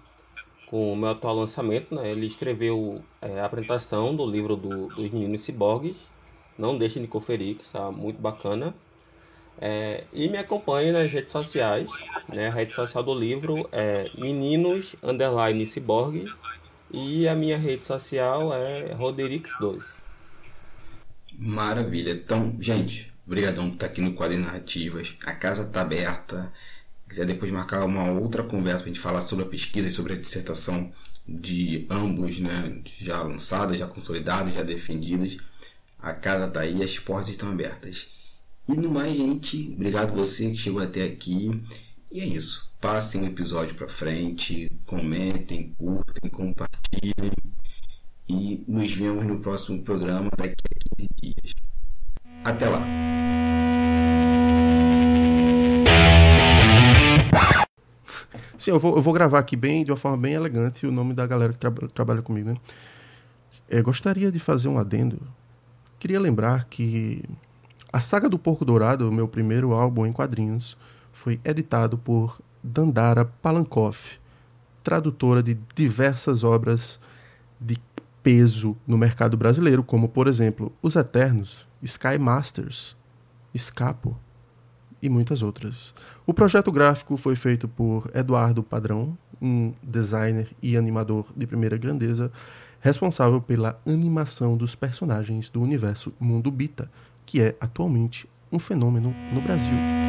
com o meu atual lançamento. Né? Ele escreveu é, a apresentação do livro do, dos meninos ciborgues. Não deixem de conferir, que está muito bacana. É, e me acompanhe nas redes sociais. Né? A rede social do livro é Meninos Underline Ciborgue. E a minha rede social é Roderix2. Maravilha. Então, gente, obrigadão por estar aqui no Quadro Narrativas. A casa está aberta quiser depois marcar uma outra conversa para a gente falar sobre a pesquisa e sobre a dissertação de ambos, né, já lançadas, já consolidadas, já defendidas, a casa está aí, as portas estão abertas. E no mais, gente, obrigado você que chegou até aqui. E é isso. Passem o episódio para frente, comentem, curtem, compartilhem. E nos vemos no próximo programa daqui a 15 dias. Até lá! Sim, eu vou, eu vou gravar aqui bem, de uma forma bem elegante, o nome da galera que tra trabalha comigo, né? É, gostaria de fazer um adendo. Queria lembrar que a Saga do Porco Dourado, meu primeiro álbum em quadrinhos, foi editado por Dandara Palankoff, tradutora de diversas obras de peso no mercado brasileiro, como, por exemplo, Os Eternos, Sky Masters, Escapo, e muitas outras. O projeto gráfico foi feito por Eduardo Padrão, um designer e animador de primeira grandeza, responsável pela animação dos personagens do universo Mundo Bita, que é atualmente um fenômeno no Brasil.